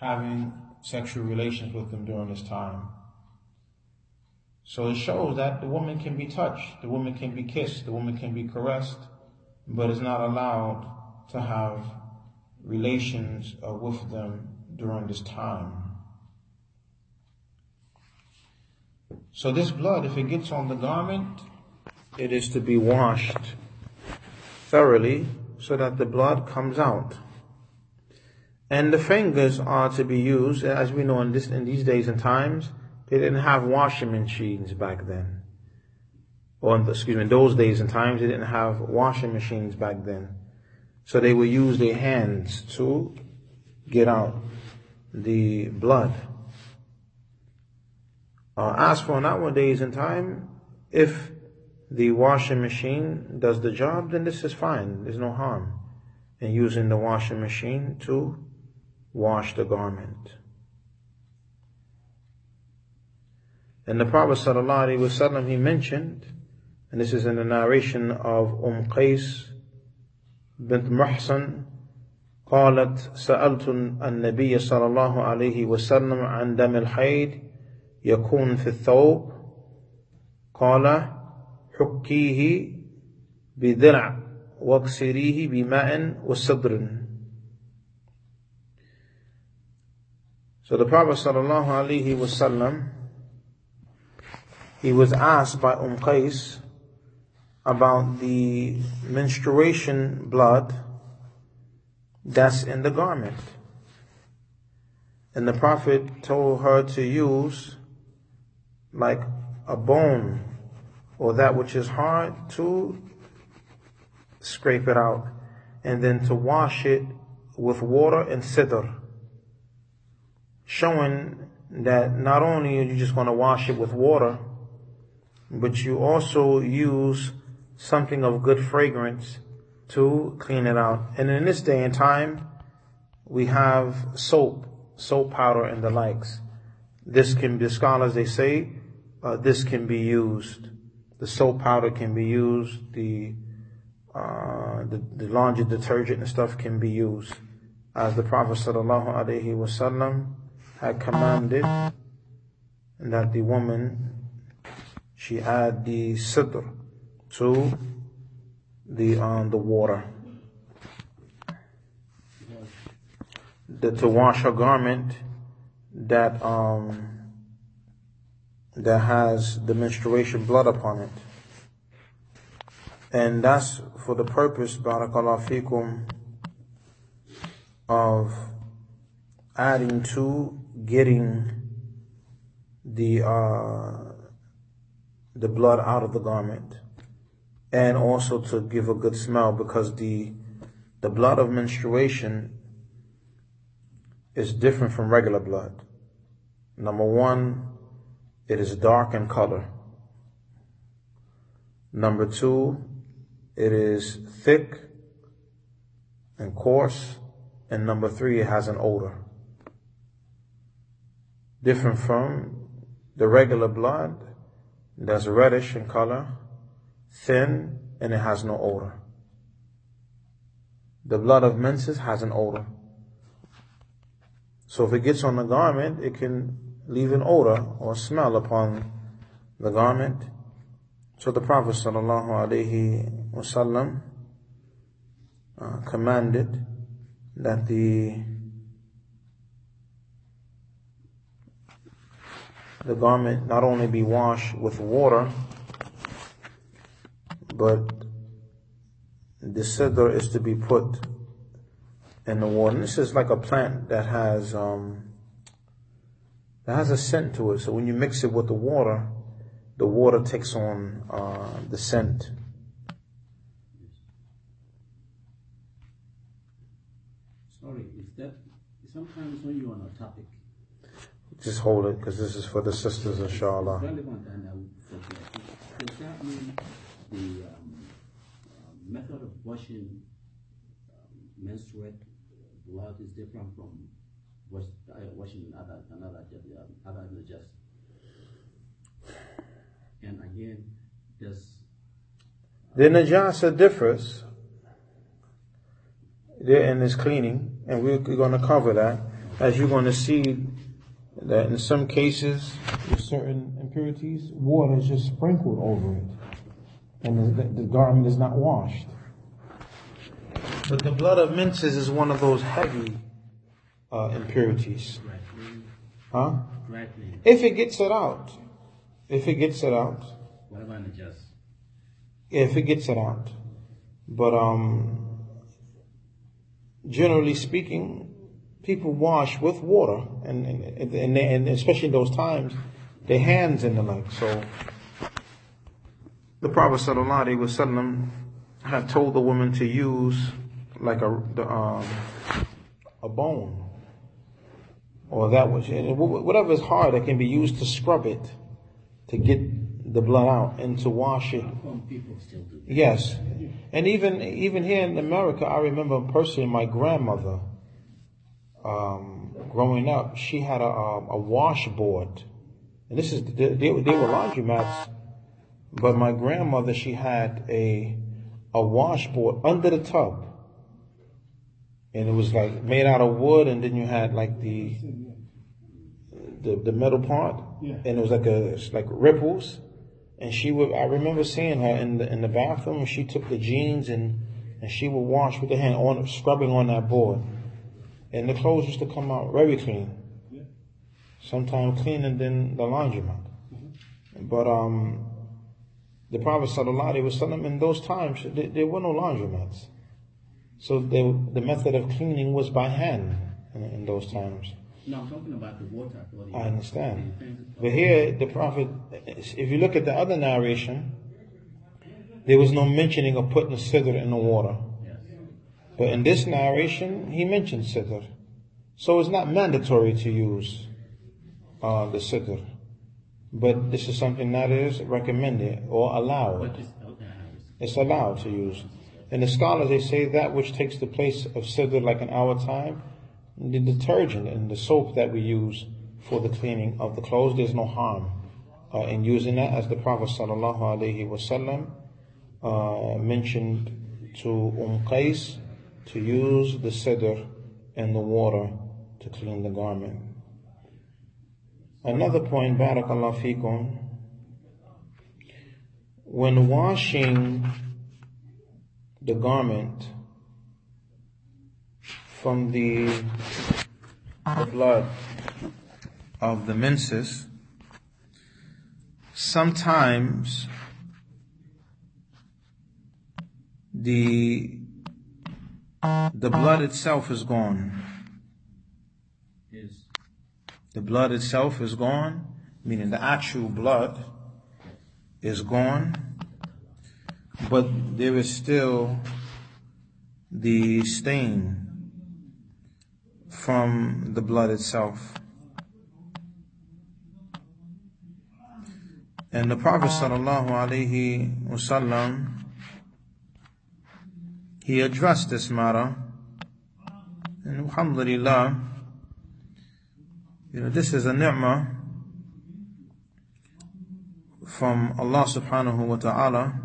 A: having sexual relations with them during this time. So it shows that the woman can be touched, the woman can be kissed, the woman can be caressed, but is not allowed to have relations uh, with them during this time. So this blood, if it gets on the garment, it is to be washed thoroughly so that the blood comes out. And the fingers are to be used, as we know in, this, in these days and times, they didn't have washing machines back then. Or, excuse me, in those days and times, they didn't have washing machines back then. So they would use their hands to get out the blood Uh, as for nowadays in time, if the washing machine does the job, then this is fine. There's no harm in using the washing machine to wash the garment. And the Prophet ﷺ, he mentioned, and this is in the narration of Umm Qais bint Muhsan, قالت سألت النبي صلى الله عليه وسلم عن دم الحيض يكون في الثوب قال حكيه بذرع واكسريه بماء وصدر So the Prophet sallallahu alaihi wasallam, he was asked by Umm Qais about the menstruation blood that's in the garment. And the Prophet told her to use like a bone or that which is hard to scrape it out and then to wash it with water and sidr showing that not only are you just going to wash it with water, but you also use something of good fragrance to clean it out. And in this day and time, we have soap, soap powder and the likes. This can be, scholars they say, uh, this can be used. The soap powder can be used. The, uh, the, the laundry detergent and stuff can be used. As the Prophet sallallahu alaihi wasallam had commanded that the woman she add the sidr to the um, the water the, to wash her garment that um that has the menstruation blood upon it and that's for the purpose barakallahu fikum of adding to getting the uh, the blood out of the garment, and also to give a good smell because the the blood of menstruation is different from regular blood. Number one, it is dark in color. Number two, it is thick and coarse. And number three, it has an odor different from the regular blood that's reddish in color, thin, and it has no odor. The blood of menses has an odor. So if it gets on the garment, it can leave an odor or smell upon the garment. So the Prophet sallallahu alaihi wasallam uh, commanded that the the garment not only be washed with water, but the sidr is to be put in the water. And this is like a plant that has um, that has a scent to it. So when you mix it with the water, the water takes on uh, the scent.
B: Sorry, is that sometimes when you're on a topic,
A: just hold it because this is for the sisters, inshallah.
B: relevant and I would forget. Does that mean the um, uh, method of washing um, menstruate blood is different from washing other another uh, other just? And again, does
A: The najasa differs there in this cleaning, and we're, going to cover that as you're going to see that in some cases, with certain impurities, water is just sprinkled over it, and the, the garment is not washed. But the blood of menses is one of those heavy uh, impurities. Huh? If it gets it out, if it gets it out,
B: What about just?
A: if it gets it out. But um, generally speaking, people wash with water, and and, and, and especially in those times, their hands and the like. So the Prophet sallallahu alaihi wasallam had told the woman to use like a the, um, a bone or that which whatever is hard that can be used to scrub it to get the blood out and to wash it. Yes, and even even here in America, I remember personally my grandmother. Um, growing up, she had a, a, a washboard, and this is they, they, were laundromats, but my grandmother she had a a washboard under the tub, and it was like made out of wood, and then you had like the the, the metal part,
C: Yeah.
A: and it was like a like ripples, and she would. I remember seeing her in the in the bathroom, and she took the jeans and and she would wash with her hand on scrubbing on that board, and the clothes used to come out very clean.
C: Yeah.
A: Sometimes cleaner than the laundromat. But um, the Prophet sallallahu alaihi wasallam in those times there, there were no laundromats, so they, the method of cleaning was by hand in, in those times.
B: No, I'm talking about the water.
A: I understand. But here, the Prophet, if you look at the other narration, there was no mentioning of putting the sidr in the water.
B: Yes.
A: But in this narration, he mentioned sidr. So it's not mandatory to use uh, the sidr. But this is something that is recommended or allowed. It's allowed to use. And the scholars, they say that which takes the place of sidr like in our time, the detergent and the soap that we use for the cleaning of the clothes, there's no harm uh, in using that as the Prophet sallallahu alaihi wasallam uh, mentioned to Umm Qais to use the sidr and the water to clean the garment. Another point, barakallah fikum, when washing the garment from the, the blood of the menses, sometimes the the blood itself is gone.
B: is
A: The blood itself is gone, meaning the actual blood is gone, but there is still the stain from the blood itself. And the Prophet uh, sallallahu alaihi wasallam he addressed this matter, and alhamdulillah, you know, this is a ni'mah from Allah subhanahu wa ta'ala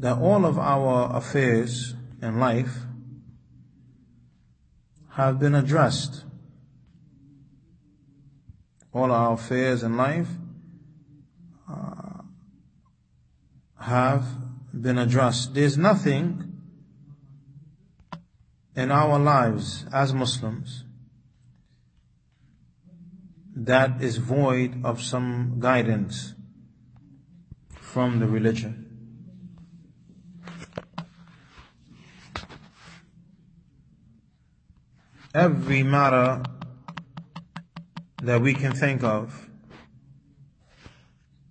A: that all of our affairs in life have been addressed. All our affairs in life uh, have been addressed. There's nothing in our lives as Muslims that is void of some guidance from the religion. Every matter that we can think of,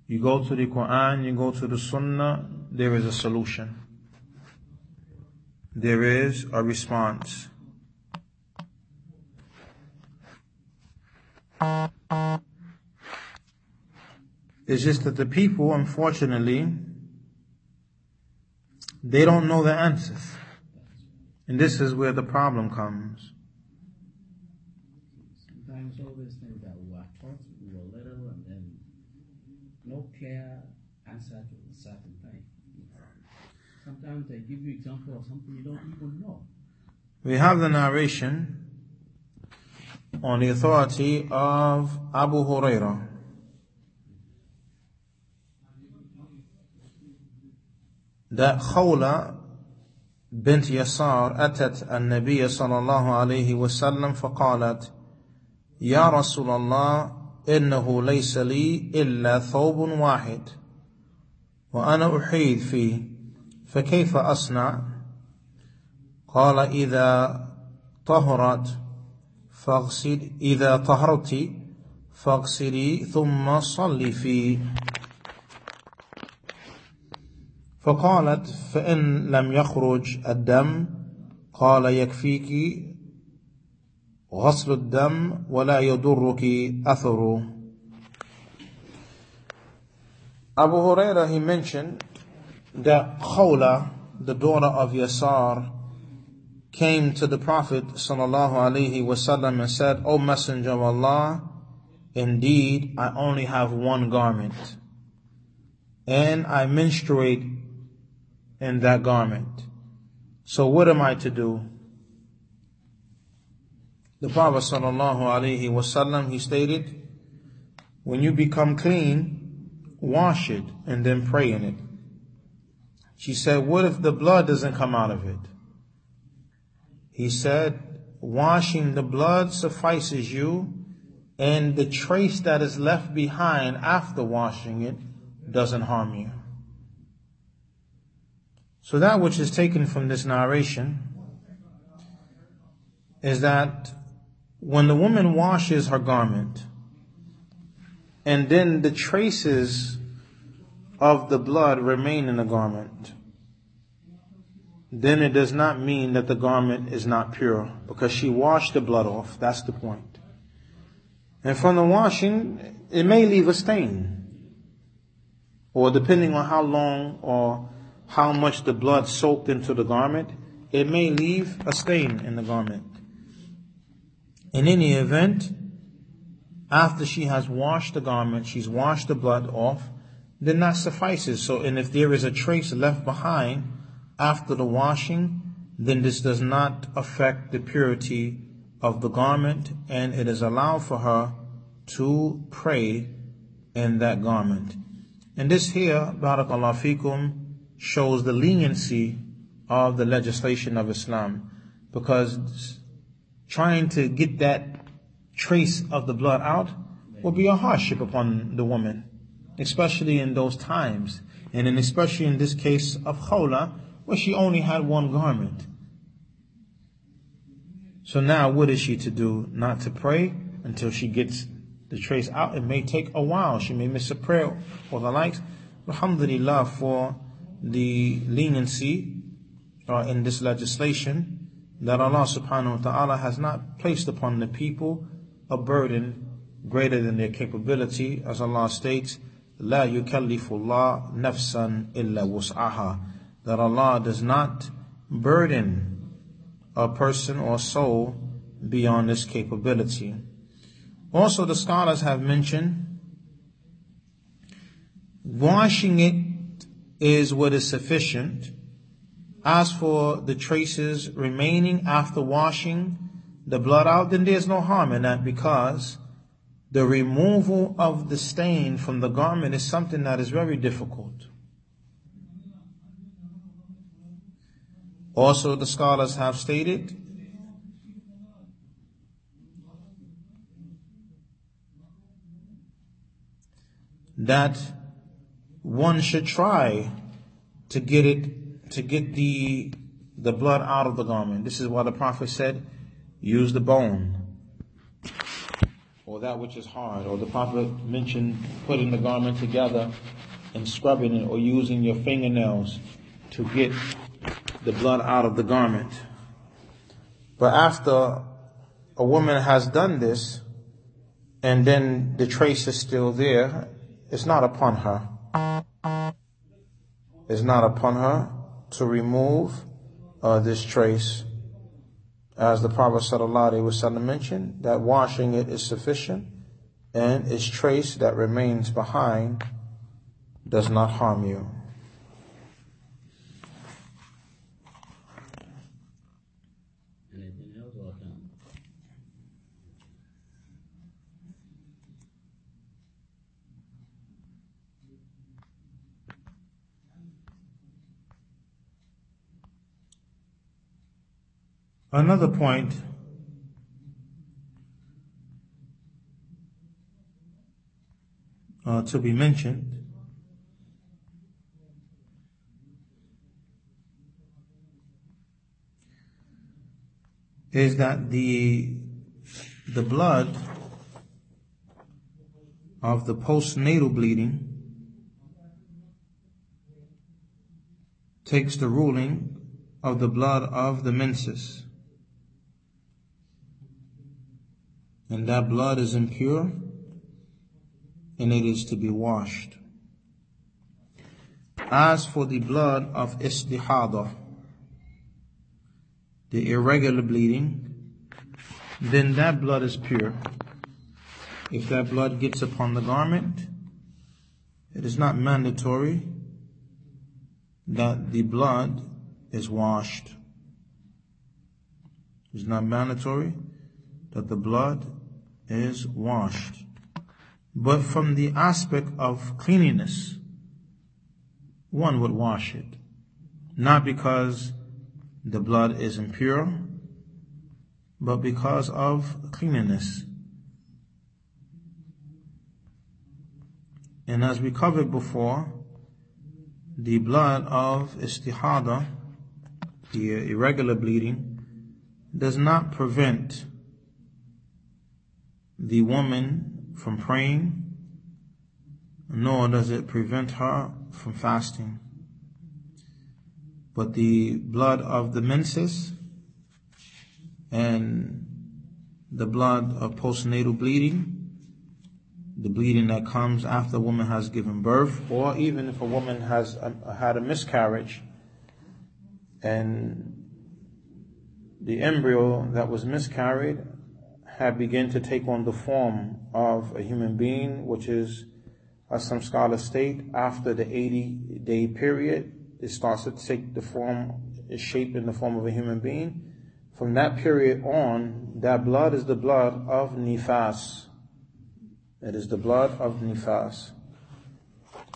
A: you go to the Quran, you go to the Sunnah, there is a solution. There is a response. It's just that the people, unfortunately, they don't know the answers. And this is where the problem comes.
B: sometimes all these things that we are taught, we were little, and then no clear answer to a certain thing. Sometimes they give you example of something you don't even know.
A: We have the narration on the authority of Abu Hurairah. That Khawla بنت يسار أتت النبي صلى الله عليه وسلم فقالت يا رسول الله إنه ليس لي إلا ثوب واحد. وأنا أحيد فيه فكيف أصنع؟ قال إذا طهرت فاغسل إذا طهرت فاغسلي ثم صلي فيه. فقالت فإن لم يخرج الدم قال يكفيك غسل الدم ولا يضرك أثره Abu Huraira, he mentioned that Khawla, the daughter of Yasar, came to the Prophet sallallahu alaihi wasallam and said, O Messenger of Allah, indeed I only have one garment, and I menstruate in that garment. So what am I to do? The Prophet sallallahu alaihi wasallam, he stated, when you become clean, wash it, and then pray in it. She said, what if the blood doesn't come out of it? He said, washing the blood suffices you, and the trace that is left behind after washing it doesn't harm you. So that which is taken from this narration is that when the woman washes her garment, and then the traces of the blood remain in the garment, then it does not mean that the garment is not pure because she washed the blood off. That's the point. And from the washing, it may leave a stain. Or depending on how long or how much the blood soaked into the garment, it may leave a stain in the garment. In any event, after she has washed the garment, she's washed the blood off, then that suffices. So, and if there is a trace left behind after the washing, then this does not affect the purity of the garment, and it is allowed for her to pray in that garment. And this here, Barakallah fikum, shows the leniency of the legislation of Islam, because trying to get that trace of the blood out will be a hardship upon the woman, especially in those times, and in especially in this case of Khawla, where she only had one garment. So now what is she to do? Not to pray until she gets the trace out. It may take a while. She may miss a prayer or the likes. Alhamdulillah for the leniency uh, in this legislation that Allah subhanahu wa ta'ala has not placed upon the people a burden greater than their capability, as Allah states, La yukallifullah nafsan illa wus'aha, that Allah does not burden a person or soul beyond this capability. Also, the scholars have mentioned washing it is what is sufficient as for the traces remaining after washing, the blood out, then there's no harm in that because the removal of the stain from the garment is something that is very difficult. Also, the scholars have stated that one should try to get it, to get the, the blood out of the garment. This is why the Prophet said, use the bone or that which is hard, or the Prophet mentioned putting the garment together and scrubbing it, or using your fingernails to get the blood out of the garment. But after a woman has done this, and then the trace is still there, it's not upon her. It's not upon her to remove uh, this trace as the Prophet ﷺ mentioned, that washing it is sufficient and its trace that remains behind does not harm you. Another point uh, to be mentioned is that the, the blood of the postnatal bleeding takes the ruling of the blood of the menses. And that blood is impure and it is to be washed. As for the blood of istihada, the irregular bleeding, then that blood is pure. If that blood gets upon the garment, it is not mandatory that the blood is washed. It's not mandatory that the blood is washed. But from the aspect of cleanliness, one would wash it. Not because the blood is impure, but because of cleanliness. And as we covered before, the blood of istihada, the irregular bleeding, does not prevent the woman from praying, nor does it prevent her from fasting. But the blood of the menses and the blood of postnatal bleeding, the bleeding that comes after a woman has given birth, or even if a woman has a, had a miscarriage and the embryo that was miscarried had begun to take on the form of a human being, which is, as some scholars state, after the 80 day period, it starts to take the form, is shaped in the form of a human being. From that period on, that blood is the blood of nifas. It is the blood of nifas.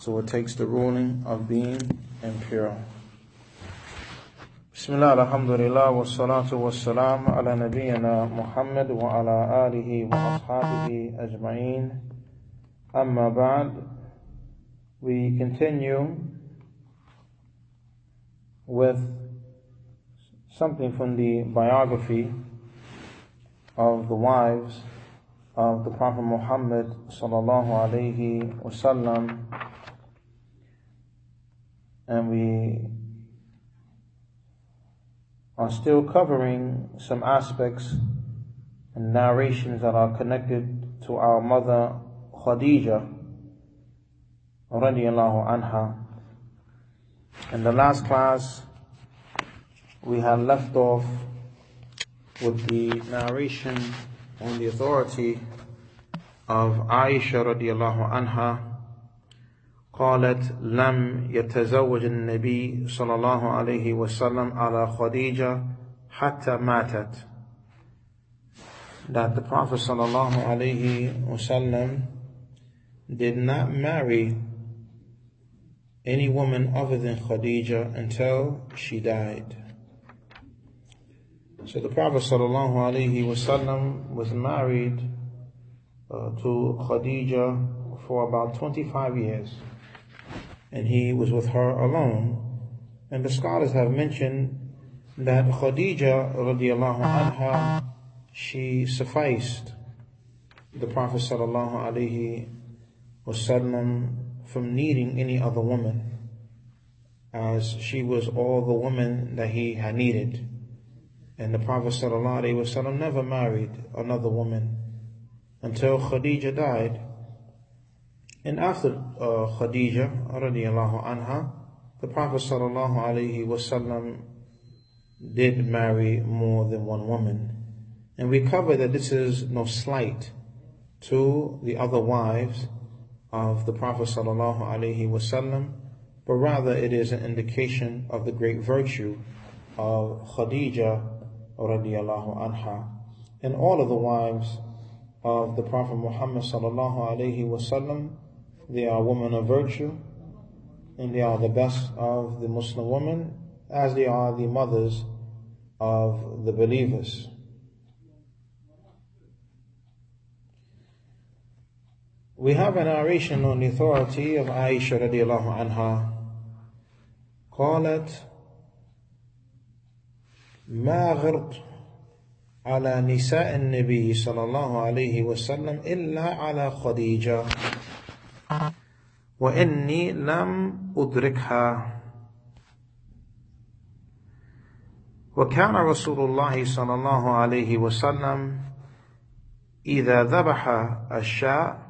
A: So it takes the ruling of being impure. بسم الله الحمد لله والصلاة والسلام على نبينا محمد وعلى آله وأصحابه أجمعين أما بعد we continue with something from the biography of the wives of the Prophet Muhammad sallallahu alaihi wasallam and we are still covering some aspects and narrations that are connected to our mother Khadija radiallahu anha. In the last class, we had left off with the narration on the authority of Aisha radiallahu anha قالت لم يتزوج النبي صلى الله عليه وسلم على خديجة حتى ماتت that the Prophet صلى الله عليه وسلم did not marry any woman other than Khadija until she died. So the Prophet صلى الله عليه وسلم was married uh, to Khadija for about 25 years and he was with her alone. And the scholars have mentioned that Khadija radiallahu anha, she sufficed the Prophet sallallahu alaihi wasallam from needing any other woman, as she was all the woman that he had needed. And the Prophet wasallam never married another woman until Khadija died. And after uh, Khadija radiallahu anha, the Prophet sallallahu alaihi wasallam did marry more than one woman. And we cover that this is no slight to the other wives of the Prophet sallallahu alaihi wasallam, but rather it is an indication of the great virtue of Khadija radiallahu anha. And all of the wives of the Prophet Muhammad sallallahu alaihi wasallam they are women of virtue, and they are the best of the Muslim women, as they are the mothers of the believers. We have a narration on the authority of Aisha radiallahu anha. قالت ما غرت على نساء النبي صلى الله عليه وسلم إلا على خديجة وإني لم أدركها. وكان رسول الله صلى الله عليه وسلم إذا ذبح الشاء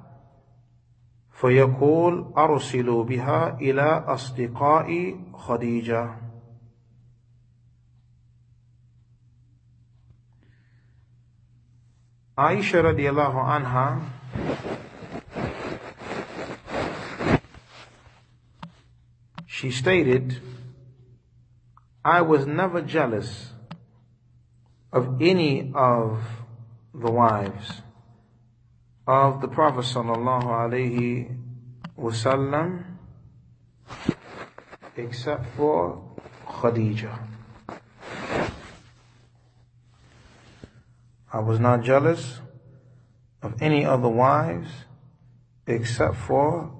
A: فيقول أرسلوا بها إلى أصدقاء خديجة. Aisha radiallahu anha she stated, I was never jealous of any of the wives of the Prophet sallallahu wasallam except for Khadijah. I was not jealous of any other wives except for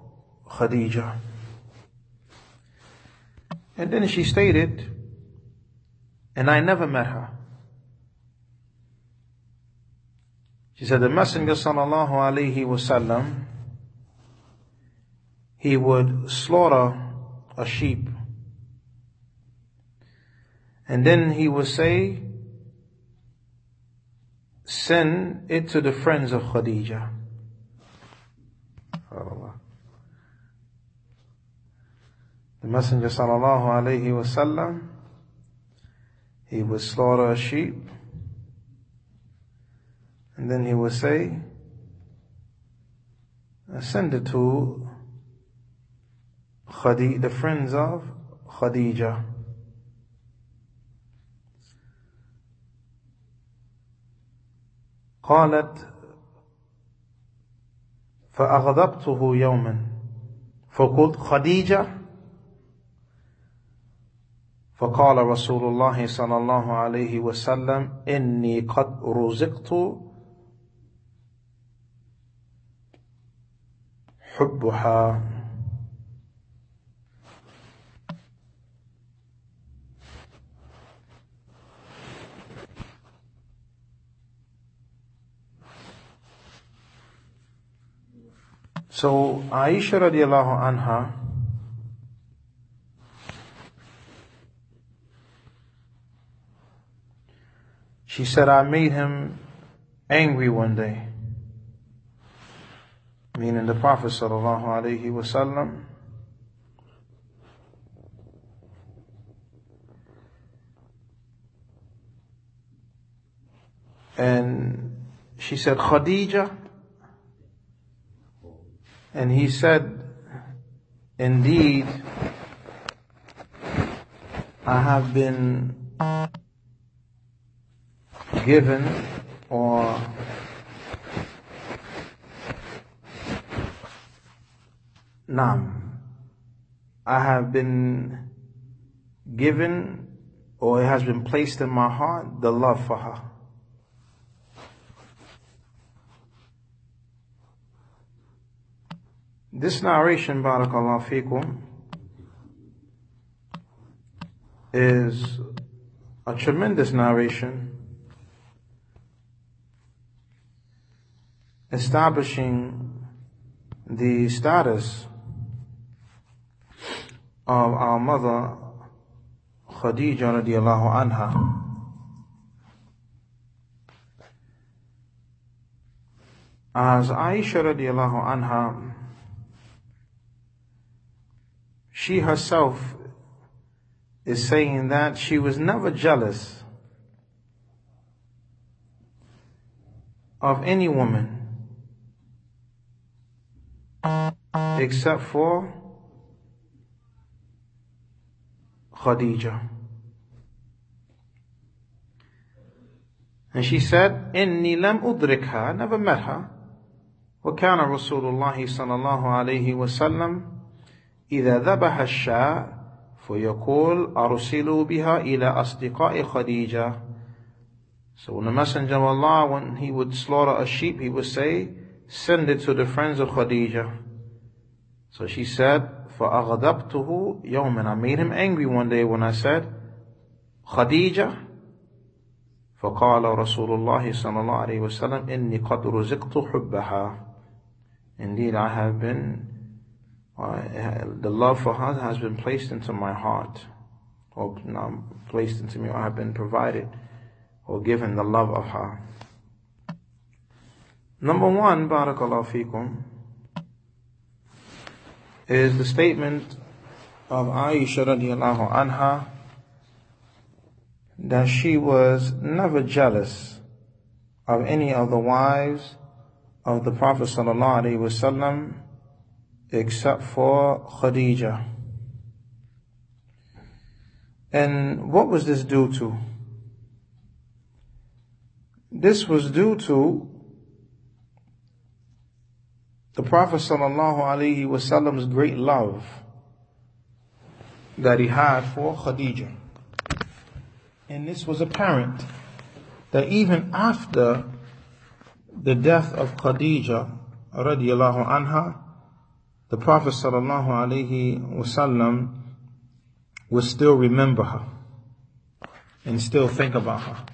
A: Khadijah. And then she stated, and I never met her. She said, the Messenger sallallahu alaihi wasallam, he would slaughter a sheep. And then he would say, send it to the friends of Khadijah. The Messenger sallallahu alayhi wasallam, he would slaughter a sheep, and then he would say, send it to Khadijah, the friends of Khadijah. قالت فأغضبته يوما فقلت خديجة فقال رسول الله صلى الله عليه وسلم إني قد رزقت حبها. So Aisha radiallahu anha she said I made him angry one day meaning the Prophet sallallahu alaihi wasallam and she said Khadija. and he said, Indeed, I have been given or Nam. I have been given or it has been placed in my heart the love for her. This narration, Barakallah fikum, is a tremendous narration establishing the status of our mother Khadija radiallahu anha. As Aisha radiallahu anha she herself is saying that she was never jealous of any woman except for Khadija. And she said, إني لم أدركها, never met her. وكان رسول الله صلى الله عليه وسلم إذا ذبح الشاء فيقول أرسلوا بها إلى أصدقاء خديجة So when the Messenger of Allah, when he would slaughter a sheep, he would say, send it to the friends of Khadijah. So she said, فَأَغْضَبْتُهُ يَوْمًا I made him angry one day when I said, Khadijah. فقال رسول الله صلى الله عليه وسلم إني قد رزقت حبها Indeed, I have been, uh, the love for her has been placed into my heart, or not placed into me, or I have been provided, or given the love of her. Number one, barakallahu fikum, is the statement of Aisha radiallahu anha that she was never jealous of any of the wives of the Prophet sallallahu alaihi wasallam except for Khadija. And what was this due to? This was due to the Prophet sallallahu alaihi wasallam's great love that he had for Khadija. And this was apparent that even after the death of Khadija radiallahu anha, the Prophet sallallahu alaihi wasallam would still remember her and still think about her.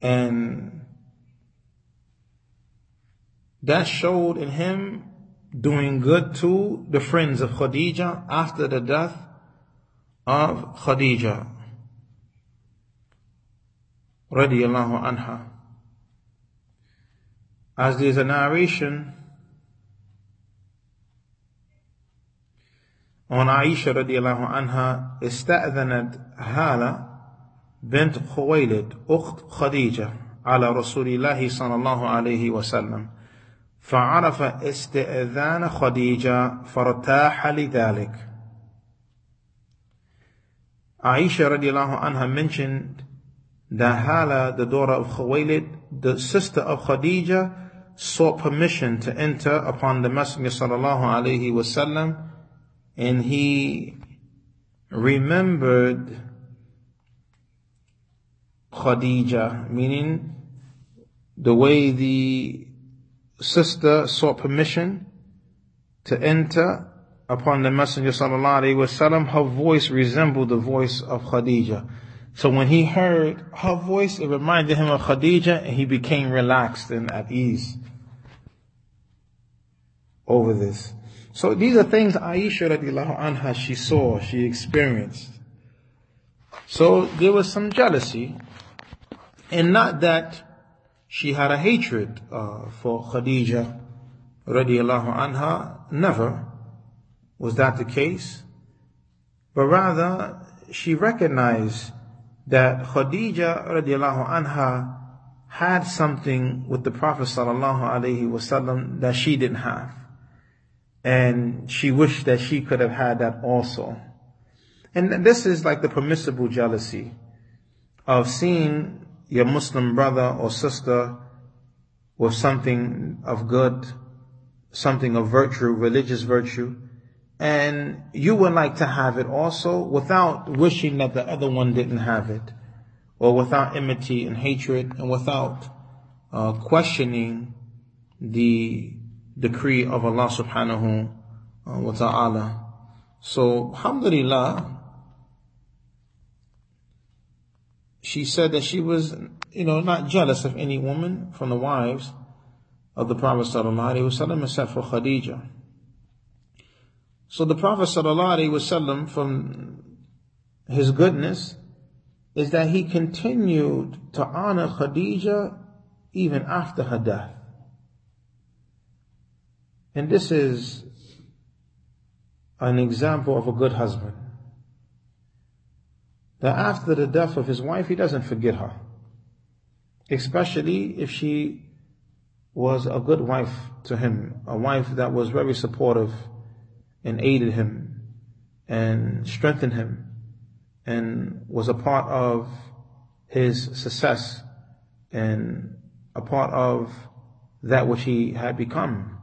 A: And that showed in him doing good to the friends of Khadija after the death of Khadija radiallahu anha. As there's a narration on Aisha radiallahu anha, استأذنت هالة بنت خويلد أخت خديجة على رسول الله صلى الله عليه وسلم فعرف استئذان خديجة فارتاح لذلك Aisha radiallahu anha mentioned that Hala, the daughter of Khuwaylid, the sister of Khadija, sought permission to enter upon the Messenger sallallahu alaihi wasallam, and he remembered Khadija, meaning the way the sister sought permission to enter upon the Messenger sallallahu wasallam, her voice resembled the voice of Khadija. So when he heard her voice, it reminded him of Khadija and he became relaxed and at ease over this. So these are things Aisha radiallahu anha, she saw, she experienced. So there was some jealousy and not that she had a hatred uh, for Khadija radiallahu anha, never was that the case, but rather she recognized that Khadija radiallahu anha had something with the Prophet sallallahu alaihi wasallam that she didn't have. And she wished that she could have had that also. And this is like the permissible jealousy of seeing your Muslim brother or sister with something of good, something of virtue, religious virtue, and you would like to have it also without wishing that the other one didn't have it, or without enmity and hatred, and without uh, questioning the decree of Allah subhanahu wa ta'ala. So, alhamdulillah, she said that she was, you know, not jealous of any woman from the wives of the Prophet wasallam except for Khadijah. So the Prophet ﷺ, from his goodness, is that he continued to honor Khadija even after her death. And this is an example of a good husband. That after the death of his wife, he doesn't forget her. Especially if she was a good wife to him, a wife that was very supportive and aided him and strengthened him and was a part of his success and a part of that which he had become,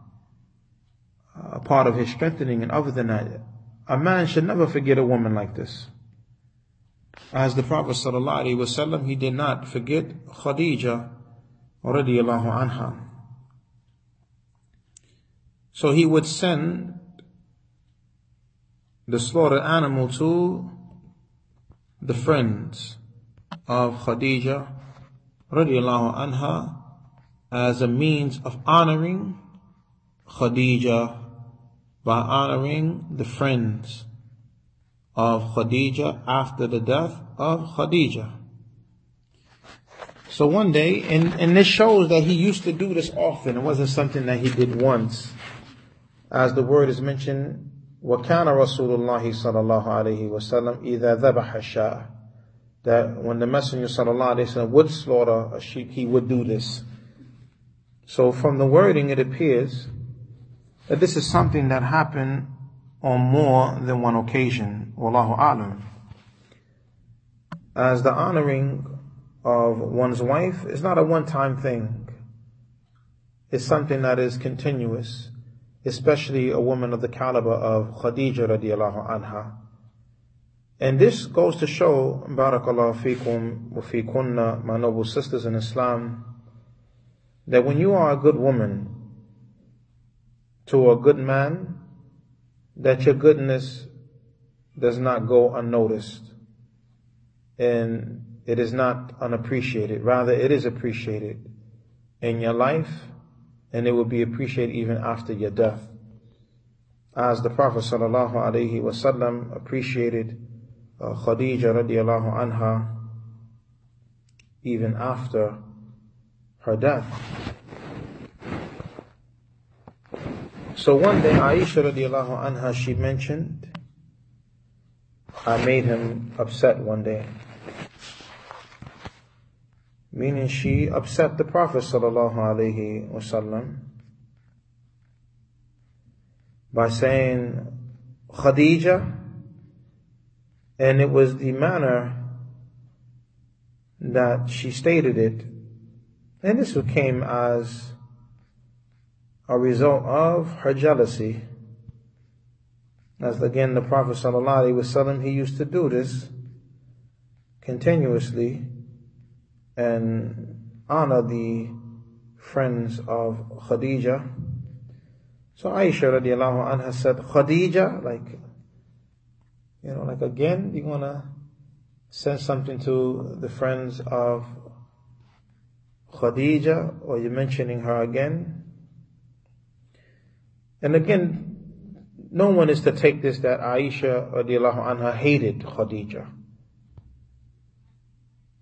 A: a part of his strengthening and other than that, a man should never forget a woman like this. As the Prophet ﷺ, he did not forget Khadija radiallahu anha. So he would send the slaughtered animal to the friends of Khadija radiallahu anha as a means of honoring Khadija by honoring the friends of Khadija after the death of Khadija. So one day, and, and this shows that he used to do this often. It wasn't something that he did once. As the word is mentioned, وَكَانَ رَسُولُ اللَّهِ صَلَى اللَّهُ عَلَيْهِ وَسَلَّمَ إِذَا ذَبَحَ الشَّاءَ That when the Messenger sallallahu alayhi wa would slaughter a sheep, he would do this. So from the wording, it appears that this is something that happened on more than one occasion. Wallahu a'lam. As the honoring of one's wife is not a one-time thing. It's something that is continuous, especially a woman of the caliber of Khadija radiallahu anha. And this goes to show, barakallahu fikum wa fikunna, my noble sisters in Islam, that when you are a good woman to a good man, that your goodness does not go unnoticed and it is not unappreciated. Rather, it is appreciated in your life and it will be appreciated even after your death. As the Prophet sallallahu alaihi wasallam appreciated uh, Khadija radiallahu anha even after her death. So one day Aisha radiallahu anha, she mentioned, I made him upset one day. Meaning she upset the Prophet sallallahu alaihi wasallam by saying Khadija, and it was the manner that she stated it, and this came as a result of her jealousy. As again the Prophet ﷺ, he used to do this continuously and honor the friends of Khadija. So Aisha radiallahu anha said, Khadija, like, you know, like again, you wanna send something to the friends of Khadija, or you're mentioning her again? And again, no one is to take this that Aisha radiallahu anha hated Khadija.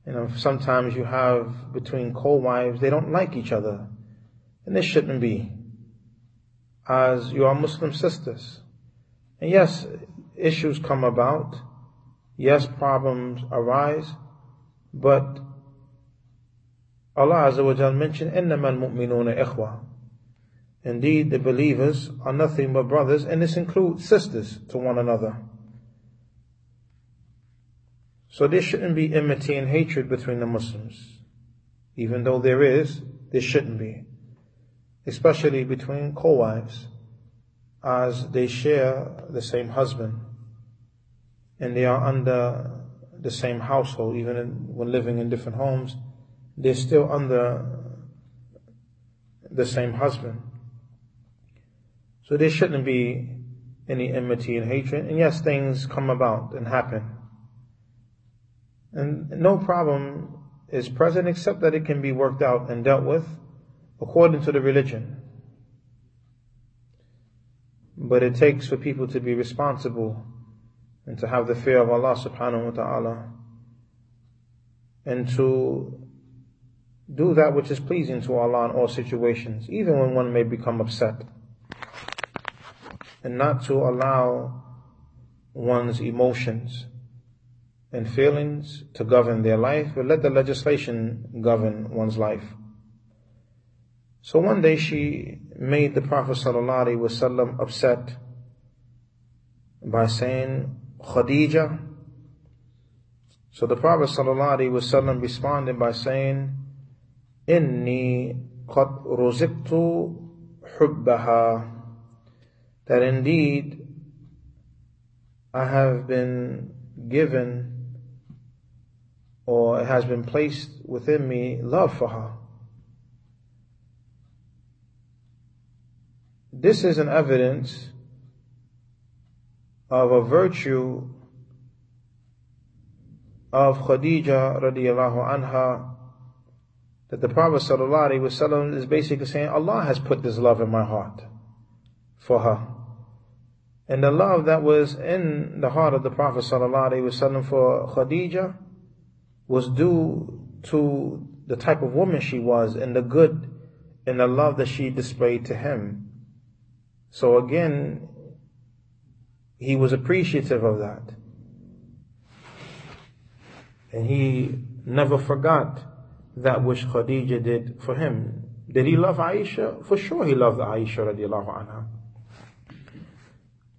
A: You know, sometimes you have between co-wives, they don't like each other. And this shouldn't be. As you are Muslim sisters. And yes, issues come about. Yes, problems arise. But Allah Azza wa Jal mentioned, إِنَّمَا الْمُؤْمِنُونَ إِخْوَةً Indeed, the believers are nothing but brothers, and this includes sisters to one another. So there shouldn't be enmity and hatred between the Muslims. Even though there is, there shouldn't be. Especially between co-wives, as they share the same husband, and they are under the same household, even in, when living in different homes, they're still under the same husband. So there shouldn't be any enmity and hatred. And yes, things come about and happen. And no problem is present except that it can be worked out and dealt with according to the religion. But it takes for people to be responsible and to have the fear of Allah subhanahu wa ta'ala and to do that which is pleasing to Allah in all situations, even when one may become upset and not to allow one's emotions and feelings to govern their life, but let the legislation govern one's life. So one day she made the Prophet ﷺ upset by saying, Khadija. So the Prophet ﷺ responded by saying, Inni qad ruziktu hubbaha that indeed I have been given or it has been placed within me love for her. This is an evidence of a virtue of Khadija radiallahu anha that the Prophet ﷺ is basically saying, Allah has put this love in my heart for her. And the love that was in the heart of the Prophet ﷺ for Khadija was due to the type of woman she was and the good and the love that she displayed to him. So again, he was appreciative of that. And he never forgot that which Khadija did for him. Did he love Aisha? For sure he loved Aisha radiallahu anha.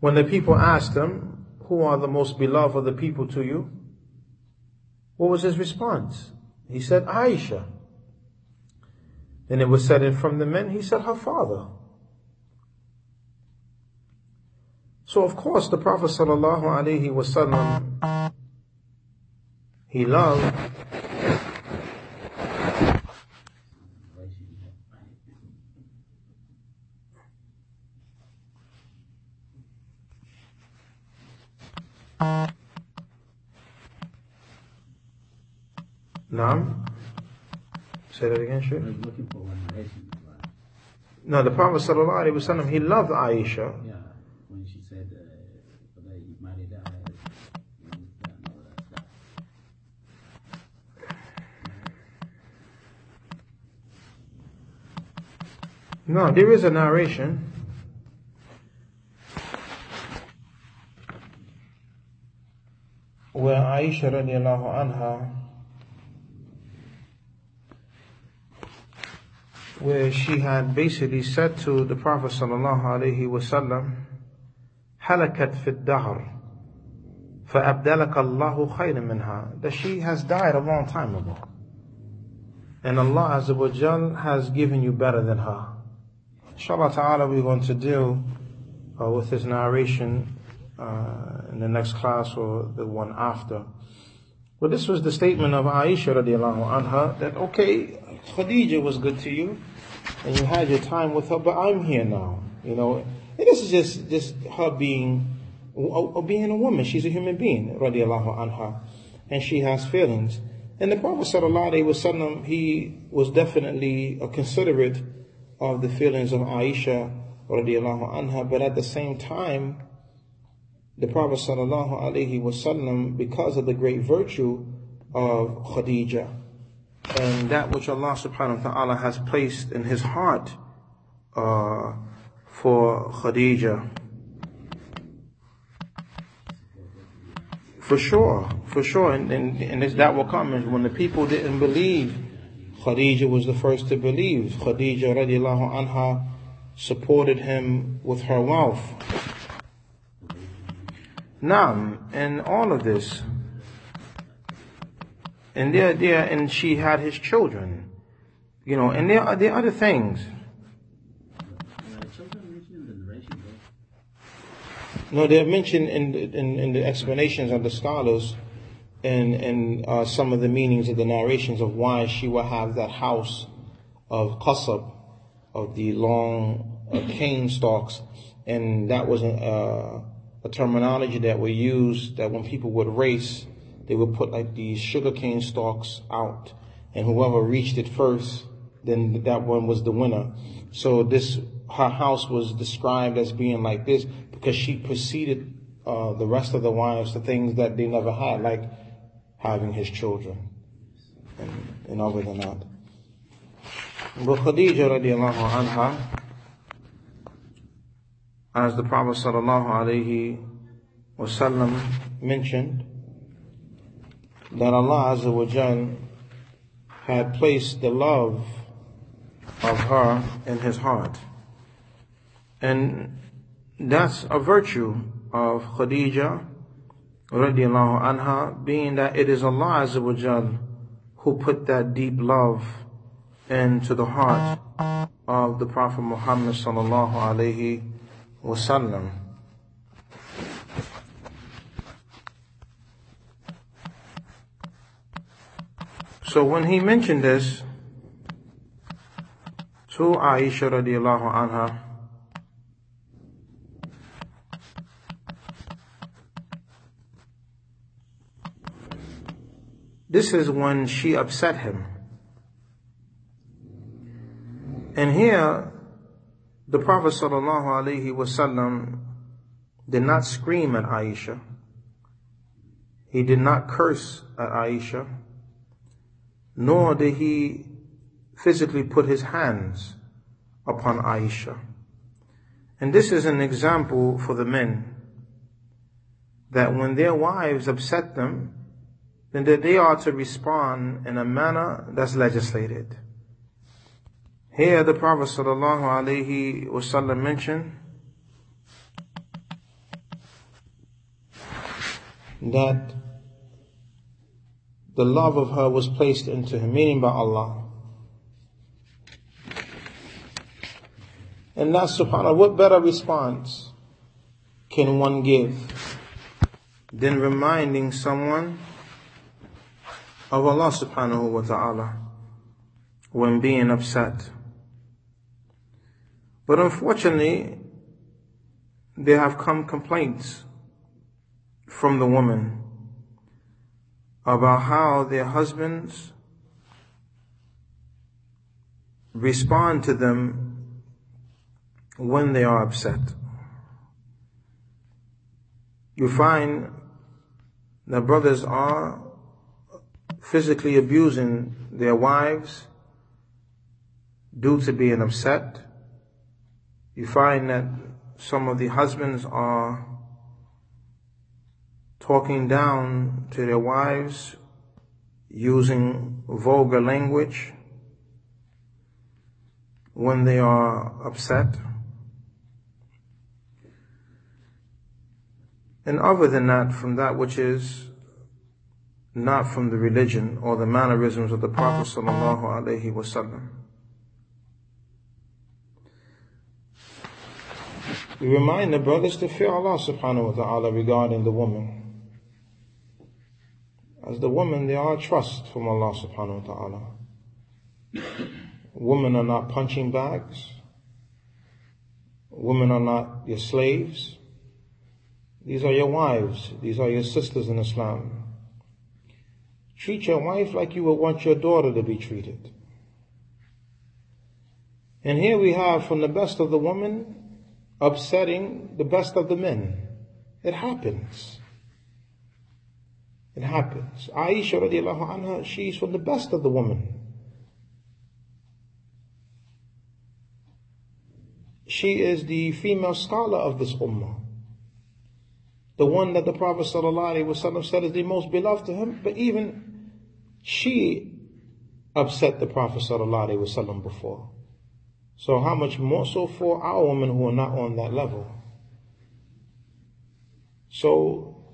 A: When the people asked him, who are the most beloved of the people to you? What was his response? He said, Aisha. Then it was said, and from the men, he said, her father. So of course the Prophet sallallahu alaihi wasallam, he loved Naam. Say that again, Sheikh.
B: I was looking for one but,
A: No, the Prophet sallallahu alaihi wasallam, he loved Aisha.
B: Yeah, when she said, uh, that married her, and all that stuff.
A: No, there is a narration. Where Aisha radiallahu anha, where she had basically said to the Prophet sallallahu alaihi wasallam, "Halakat fi dahr, فأبدلك الله خيرا منها." That she has died a long time ago, and Allah Azza wa Jal has given you better than her. Inshallah ta'ala, we're going to deal uh, with this narration uh, in the next class or the one after. But this was the statement of Aisha radiallahu anha that, okay, Khadija was good to you and you had your time with her, but I'm here now, you know. And this is just, just her being, being a woman. She's a human being, radiallahu anha. And she has feelings. And the Prophet sallallahu he was definitely a considerate of the feelings of Aisha radiallahu anha, but at the same time, the Prophet wasallam, because of the great virtue of Khadija, and that which Allah subhanahu wa ta'ala has placed in his heart uh, for Khadija. For sure, for sure, and, and, and that will come when the people didn't believe, Khadija was the first to believe. Khadija radiallahu anha supported him with her wealth. Naam, and all of this, and there, there, and she had his children, you know, and there are there are other things. No, they're mentioned in in, in the explanations of the scholars, and and uh, some of the meanings of the narrations of why she will have that house of qasab, of the long uh, cane stalks, and that was uh, a terminology that we used that when people would race, they would put like these sugarcane stalks out, and whoever reached it first, then that one was the winner. So this, her house was described as being like this because she preceded uh, the rest of the wives to things that they never had, like having his children, and, and other than that. But Khadija radiallahu anha, as the Prophet sallallahu alaihi wasallam mentioned, that Allah Azza wa Jal had placed the love of her in his heart. And that's a virtue of Khadija radiallahu anha, being that it is Allah Azza wa Jal who put that deep love into the heart of the Prophet Muhammad sallallahu alaihi wasallam. So when he mentioned this to Aisha radiallahu anha, this is when she upset him. And here, the Prophet wasallam did not scream at Aisha. He did not curse at Aisha, nor did he physically put his hands upon Aisha. And this is an example for the men that when their wives upset them, then that they are to respond in a manner that's legislated. Here the Prophet sallallahu alaihi wasallam mentioned that the love of her was placed into him, meaning by Allah. And that's subhanAllah, what better response can one give than reminding someone of Allah subhanahu wa ta'ala when being upset. But unfortunately, there have come complaints from the woman about how their husbands respond to them when they are upset. You find that brothers are physically abusing their wives due to being upset. You find that some of the husbands are talking down to their wives using vulgar language when they are upset. And other than that, from that which is not from the religion or the mannerisms of the Prophet sallallahu alaihi wasallam. We remind the brothers to fear Allah subhanahu wa ta'ala regarding the woman. As the woman, they are a trust from Allah subhanahu wa ta'ala. Women are not punching bags. Women are not your slaves. These are your wives. These are your sisters in Islam. Treat your wife like you would want your daughter to be treated. And here we have from the best of the woman upsetting the best of the men. It happens. It happens. Aisha radiallahu anha, she's from the best of the women. She is the female scholar of this ummah. The one that the Prophet sallallahu ﷺ said is the most beloved to him, but even she upset the Prophet sallallahu ﷺ before. So how much more so for our women who are not on that level? So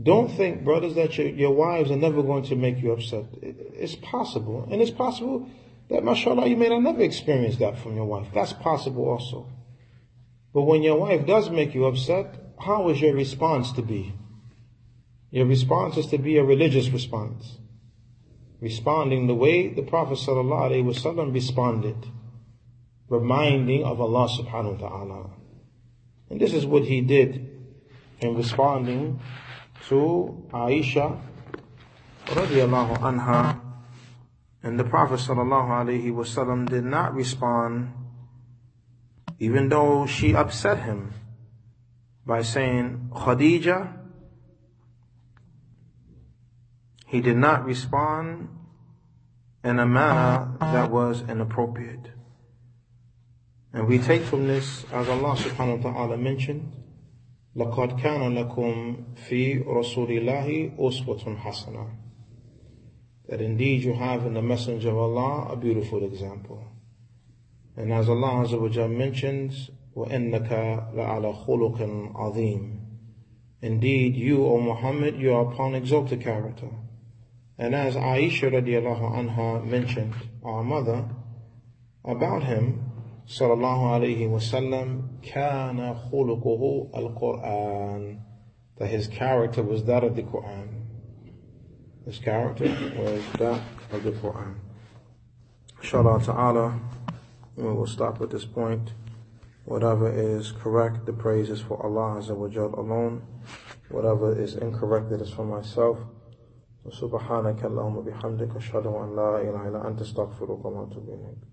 A: don't think, brothers, that your, your wives are never going to make you upset. It, it's possible. And it's possible that, mashallah, you may not never experience that from your wife. That's possible also. But when your wife does make you upset, how is your response to be? Your response is to be a religious response responding the way the Prophet ﷺ responded, reminding of Allah subhanahu wa ta'ala. And this is what he did in responding to Aisha radiallahu anha. And the Prophet ﷺ did not respond even though she upset him by saying, Khadija, he did not respond in a manner that was inappropriate. And we take from this, as Allah subhanahu wa ta'ala mentioned, لَقَدْ كَانَ لَكُمْ فِي رَسُولِ اللَّهِ أُسْوَةٌ حَسَنَةٌ That indeed you have in the Messenger of Allah a beautiful example. And as Allah Azza wa mentions, وَإِنَّكَ لَعَلَى خُلُقٍ عَظِيمٍ Indeed, you, O Muhammad, you are upon exalted character. And as Aisha radiallahu anha mentioned, our mother, about him, sallallahu alayhi wasallam, kana khuluquhu al-Qur'an. That his character was that of the Qur'an. His character was that of the Qur'an. Inshallah ta'ala, we will stop at this point. Whatever is correct, the praise is for Allah Azza wa alone. Whatever is incorrect, it is for myself. سبحانك اللهم بحمدك أشهد أن لا إله إلا أنت استغفرك وأتوب إليك